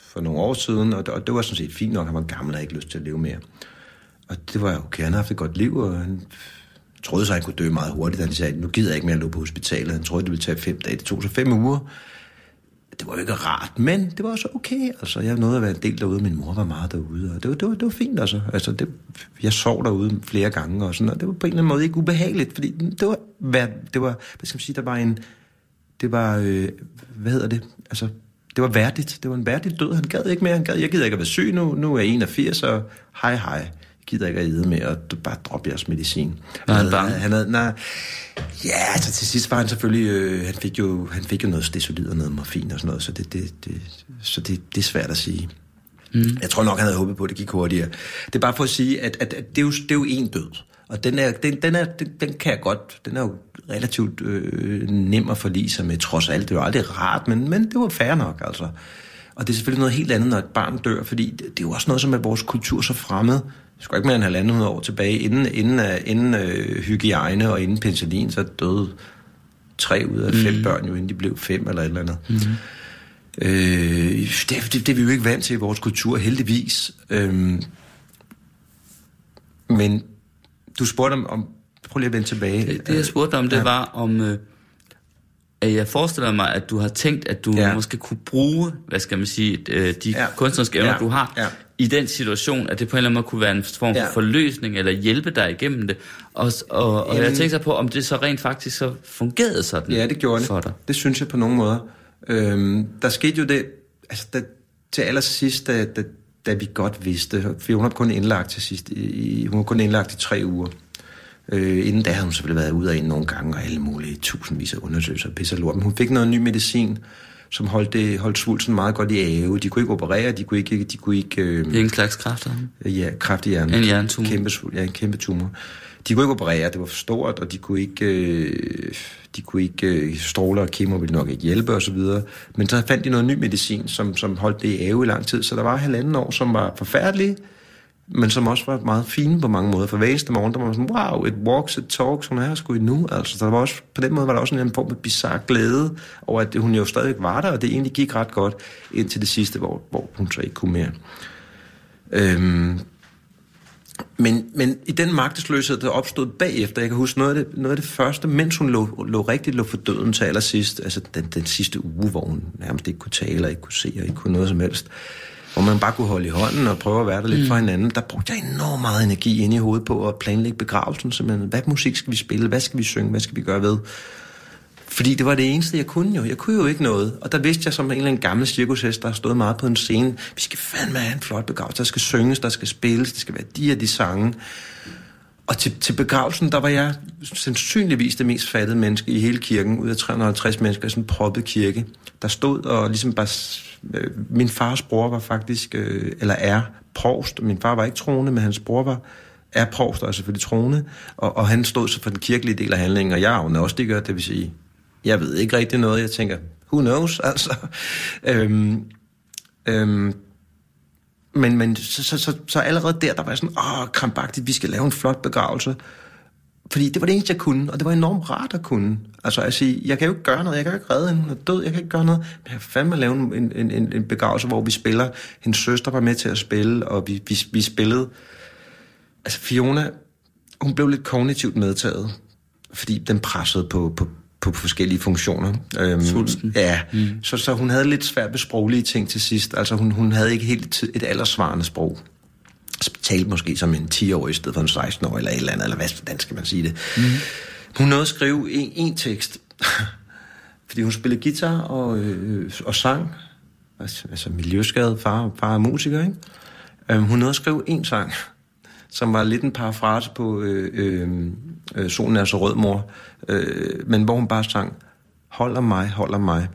for nogle år siden, og det, og det var sådan set fint nok. Han var gammel og havde ikke lyst til at leve mere. Og det var okay, han havde haft et godt liv, og han troede sig, at han kunne dø meget hurtigt. Han sagde, nu gider jeg ikke mere at løbe på hospitalet. Han troede, det ville tage fem dage. Det tog så fem uger. Det var jo ikke rart, men det var også okay. Altså, jeg nåede at være en del derude. Min mor var meget derude, og det var, det var, det var fint. Altså. Altså, det, jeg sov derude flere gange, og, sådan, og det var på en eller anden måde ikke ubehageligt, fordi det var, hvad, det var hvad skal man sige, der var en, det var, øh, hvad hedder det, altså, det var værdigt. Det var en værdig død. Han gad ikke mere. Han gad, jeg gider ikke at være syg nu. Nu er jeg 81, og hej hej. Jeg gider ikke at æde mere, og bare drop jeres medicin. Var han bange? Han havde, nej, ja, altså til sidst var han selvfølgelig, øh, han, fik jo, han fik jo noget stesolid og noget morfin og sådan noget, så det, det, det, så det, det er svært at sige. Mm. Jeg tror nok, han havde håbet på, at det gik hurtigere. Det er bare for at sige, at, at, at det, er jo, det er jo en død. Og den, er, den, den, er, den, den kan jeg godt, den er jo relativt øh, nem at forlige sig med, trods alt. Det jo aldrig rart, men, men det var fair nok, altså. Og det er selvfølgelig noget helt andet, når et barn dør, fordi det, det er jo også noget, som er vores kultur så fremmed. Det skal ikke mere end hundrede år tilbage. Inden, inden, øh, inden øh, hygiejne og inden penicillin, så døde tre ud af fem mm. børn jo, inden de blev fem eller et eller andet. Mm. Øh, det, det, det er vi jo ikke vant til i vores kultur, heldigvis. Øh, men du spurgte om, om... Prøv lige at vende tilbage. Det, det jeg spurgte om, det ja. var om, øh, at jeg forestiller mig, at du har tænkt, at du Ja. måske kunne bruge, hvad skal man sige, øh, de Ja. kunstneriske evner, Ja. du har, Ja. i den situation, at det på en eller anden måde kunne være en form for Ja. forløsning, eller hjælpe dig igennem det. Og, og, og jeg Jamen- tænkte så på, om det så rent faktisk så fungerede sådan Ja, det gjorde det. for dig. Det synes jeg på nogle måder. Øhm, der skete jo det, altså da, til allersidst, da, da, da vi godt vidste, for hun var kun indlagt til sidst, i, i- hun var kun indlagt i tre uger. Øh, inden da havde hun selvfølgelig været ude og ind nogle gange, og alle mulige tusindvis af undersøgelser, pisse og lort. Men hun fik noget ny medicin, som holdt, det, holdt svulsten meget godt i ave. De kunne ikke operere, de kunne ikke... De kunne ikke øh, Det er en slags kræfter. Ja, kræft i hjernen. En hjernetumor. Kæmpe, ja, en kæmpe tumor. De kunne ikke operere, det var for stort, og de kunne ikke, øh, de kunne ikke øh, stråler og kemo ville nok ikke hjælpe osv. Men så fandt de noget ny medicin, som, som holdt det i ave i lang tid. Så der var halvanden år, som var forfærdelige, men som også var meget fine på mange måder. For hver eneste morgen, der var man sådan, wow, it walks, it talks, hun er her sgu endnu. Altså, der var også, på den måde var der også en eller anden form af bizarre glæde over, at hun jo stadig var der, og det egentlig gik ret godt indtil det sidste, hvor, hvor hun så ikke kunne mere. Øhm, Men, men i den magtesløshed, der opstod bagefter, jeg kan huske noget af det, noget af det første, mens hun lå, lå rigtig lå for døden til allersidst, altså den, den sidste uge, hvor hun nærmest ikke kunne tale, og ikke kunne se, og ikke kunne noget som helst, hvor man bare kunne holde i hånden og prøve at være der lidt mm. for hinanden, der brugte jeg enormt meget energi ind i hovedet på at planlægge begravelsen, simpelthen. Hvad musik skal vi spille? Hvad skal vi synge? Hvad skal vi gøre ved? Fordi det var det eneste, jeg kunne jo. Jeg kunne jo ikke noget. Og der vidste jeg som en eller anden gammel cirkushest, der har stået meget på en scene. Vi skal fandme have en flot begravelse. Der skal synges, der skal spilles, det skal være de og de sange. Og til, til begravelsen, der var jeg sandsynligvis det mest fattede menneske i hele kirken, ud af 350 mennesker i sådan en proppet kirke. Der stod og ligesom bare... Øh, min fars bror var faktisk, øh, eller er, provst. Min far var ikke troende, men hans bror var er provst og er selvfølgelig troende, og, og han stod så for den kirkelige del af handlingen, og jeg er jo også det det vil sige, jeg ved ikke rigtig noget. Jeg tænker, who knows, altså. Øhm, øhm, men, men så, så, så, så allerede der, der var jeg sådan, åh, krampagtigt, vi skal lave en flot begravelse. Fordi det var det eneste, jeg kunne, og det var enormt rart at kunne. Altså at sige, jeg kan jo ikke gøre noget, jeg kan jo ikke redde hende, død, jeg kan ikke gøre noget. Men jeg fandme lave en, en, en, en begravelse, hvor vi spiller. Hendes søster var med til at spille, og vi, vi, vi spillede. Altså Fiona, hun blev lidt kognitivt medtaget, fordi den pressede på, på, på forskellige funktioner. Øhm. Ja, mm. så, så hun havde lidt svært ved sproglige ting til sidst. Altså hun, hun havde ikke helt et aldersvarende sprog. Talte måske som en 10-årig i stedet for en 16-årig eller et eller andet, eller hvad, hvordan skal man sige det. Mm. Hun nåede at skrive en, en tekst, fordi hun spillede guitar og, øh, og sang. Altså, altså miljøskadet far, far er musiker, ikke? Øhm, hun nåede at skrive en sang, som var lidt en parafrase på øh, øh, øh, Solen er så rød, mor. Øh, men hvor hun bare sang, holder mig, holder mig.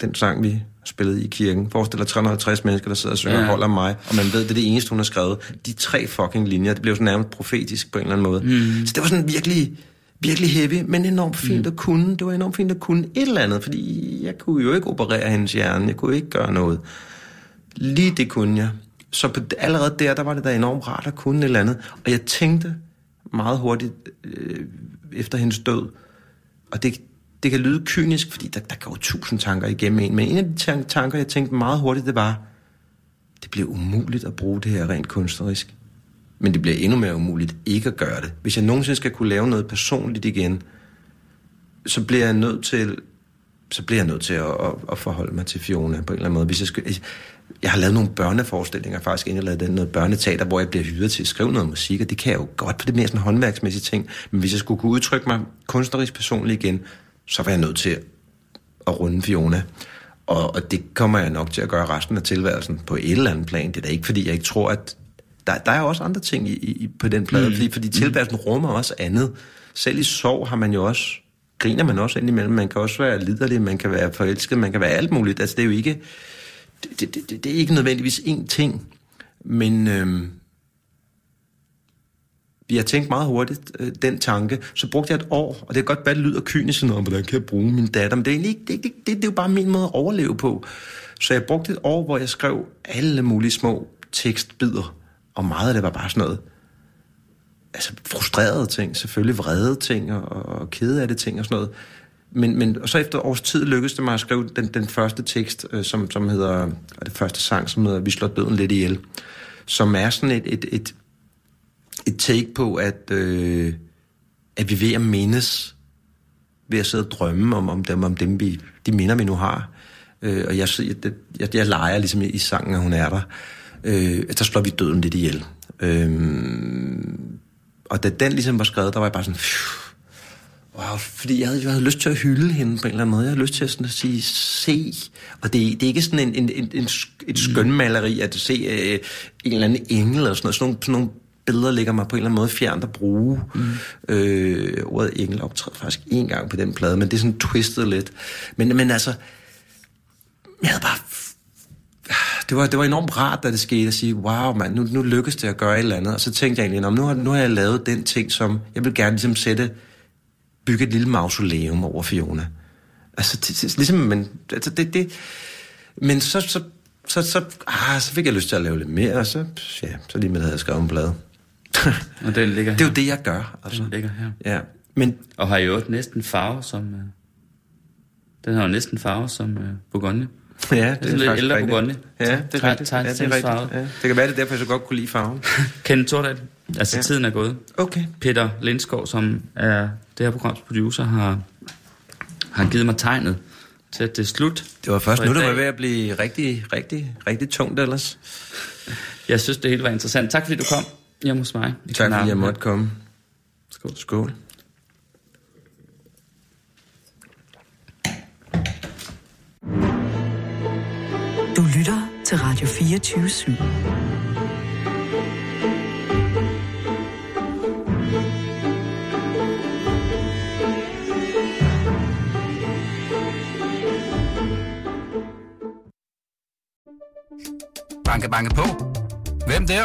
Den sang vi spillede i kirken. Forestil dig 350 mennesker, der sidder og synger, ja. holder mig. Og man ved, det er det eneste, hun har skrevet. De tre fucking linjer, det blev sådan nærmest profetisk på en eller anden måde. Mm. Så det var sådan virkelig, virkelig heavy, men enormt fint mm. at kunne. Det var enormt fint at kunne et eller andet, fordi jeg kunne jo ikke operere hendes hjerne. Jeg kunne ikke gøre noget. Lige det kunne jeg. Så på, allerede der, der var det da enormt rart at kunne et eller andet. Og jeg tænkte meget hurtigt øh, efter hendes død, og det, det kan lyde kynisk, fordi der, der går tusind tanker igennem en, men en af de tanker, jeg tænkte meget hurtigt, det var, det bliver umuligt at bruge det her rent kunstnerisk. Men det bliver endnu mere umuligt ikke at gøre det. Hvis jeg nogensinde skal kunne lave noget personligt igen, så bliver jeg nødt til så bliver jeg nødt til at, at, at forholde mig til Fiona på en eller anden måde. Hvis jeg, skal, jeg har lavet nogle børneforestillinger faktisk, inden jeg lavede den, noget børneteater, hvor jeg bliver hyret til at skrive noget musik, og det kan jeg jo godt, for det er mere sådan en håndværksmæssig ting. Men hvis jeg skulle kunne udtrykke mig kunstnerisk personligt igen, så var jeg nødt til at runde Fiona. Og, og det kommer jeg nok til at gøre resten af tilværelsen på et eller andet plan. Det er da ikke, fordi jeg ikke tror, at... Der, der er også andre ting i, i, på den plade, mm. fordi, fordi tilværelsen rummer også andet. Selv i sorg har man jo også griner man også indimellem. Man kan også være liderlig, man kan være forelsket, man kan være alt muligt. Altså, det er jo ikke det, det, det, det er ikke nødvendigvis én ting, men øhm, jeg har tænkt meget hurtigt øh, den tanke. Så brugte jeg et år, og det kan godt være, det lyder kynisk, sådan, hvordan kan jeg bruge min datter? Men det er, ikke, det, det, det, det er jo bare min måde at overleve på. Så jeg brugte et år, hvor jeg skrev alle mulige små tekstbider, og meget af det var bare sådan noget, altså frustrerede ting, selvfølgelig vrede ting, og, og kede af det ting og sådan noget. Men, men og så efter års tid lykkedes det mig at skrive den, den første tekst, øh, som, som hedder, det første sang, som hedder Vi slår døden lidt ihjel, som er sådan et, et, et, et take på, at, øh, at vi er ved at mindes, ved at sidde og drømme om, om dem, om dem vi, de minder, vi nu har. Øh, og jeg, jeg, jeg, jeg leger ligesom i, sangen, at hun er der. Øh, der slår vi døden lidt ihjel. Øh, og da den ligesom var skrevet, der var jeg bare sådan... Phew, Wow, fordi jeg havde, jeg havde lyst til at hylde hende på en eller anden måde. Jeg havde lyst til at, sådan at sige, se. Og det, det er ikke sådan en, en, en, en, et skønmaleri at se øh, en eller anden engel eller sådan noget. Sådan nogle, sådan nogle billeder ligger mig på en eller anden måde fjernt at bruge. Mm. Øh, ordet engel optræder faktisk en gang på den plade, men det er sådan twistet lidt. Men, men altså, jeg havde bare det var, det var enormt rart, da det skete, at sige, wow, man, nu, nu lykkes det at gøre et eller andet. Og så tænkte jeg egentlig, nu har, nu har jeg lavet den ting, som jeg vil gerne ligesom sætte bygge et lille mausoleum over Fiona. Altså, det, det, ligesom, men, altså det, det, men så, så, så, så, ah, så fik jeg lyst til at lave lidt mere, og så, ja, så lige med, at jeg skrevet en blad. og den ligger her. Det er jo det, jeg gør. Altså. Den ligger her. Ja. Men, og har jo næsten farve som... Uh, den har jo næsten farve som uh, Bourgogne. Ja, det er sådan lidt ældre rigtigt. Bourgogne. Ja, det er rigtigt. Ja, det, er rigtigt. Ja. Det kan være, det er derfor, jeg så godt kunne lide farven. Kenneth Tordal. Altså, Ja. tiden er gået. Okay. Peter Lindskov, som er det her programs producer, har, har givet mig tegnet til, at det er slut. Det var først nu, der var ved at blive rigtig, rigtig, rigtig tungt ellers. Jeg synes, det hele var interessant. Tak fordi du kom hjemme hos mig. i Tak fordi jeg København. måtte komme. Skål. Skål. Du lytter til Radio 24 /7. Banke, banke på. Hvem der?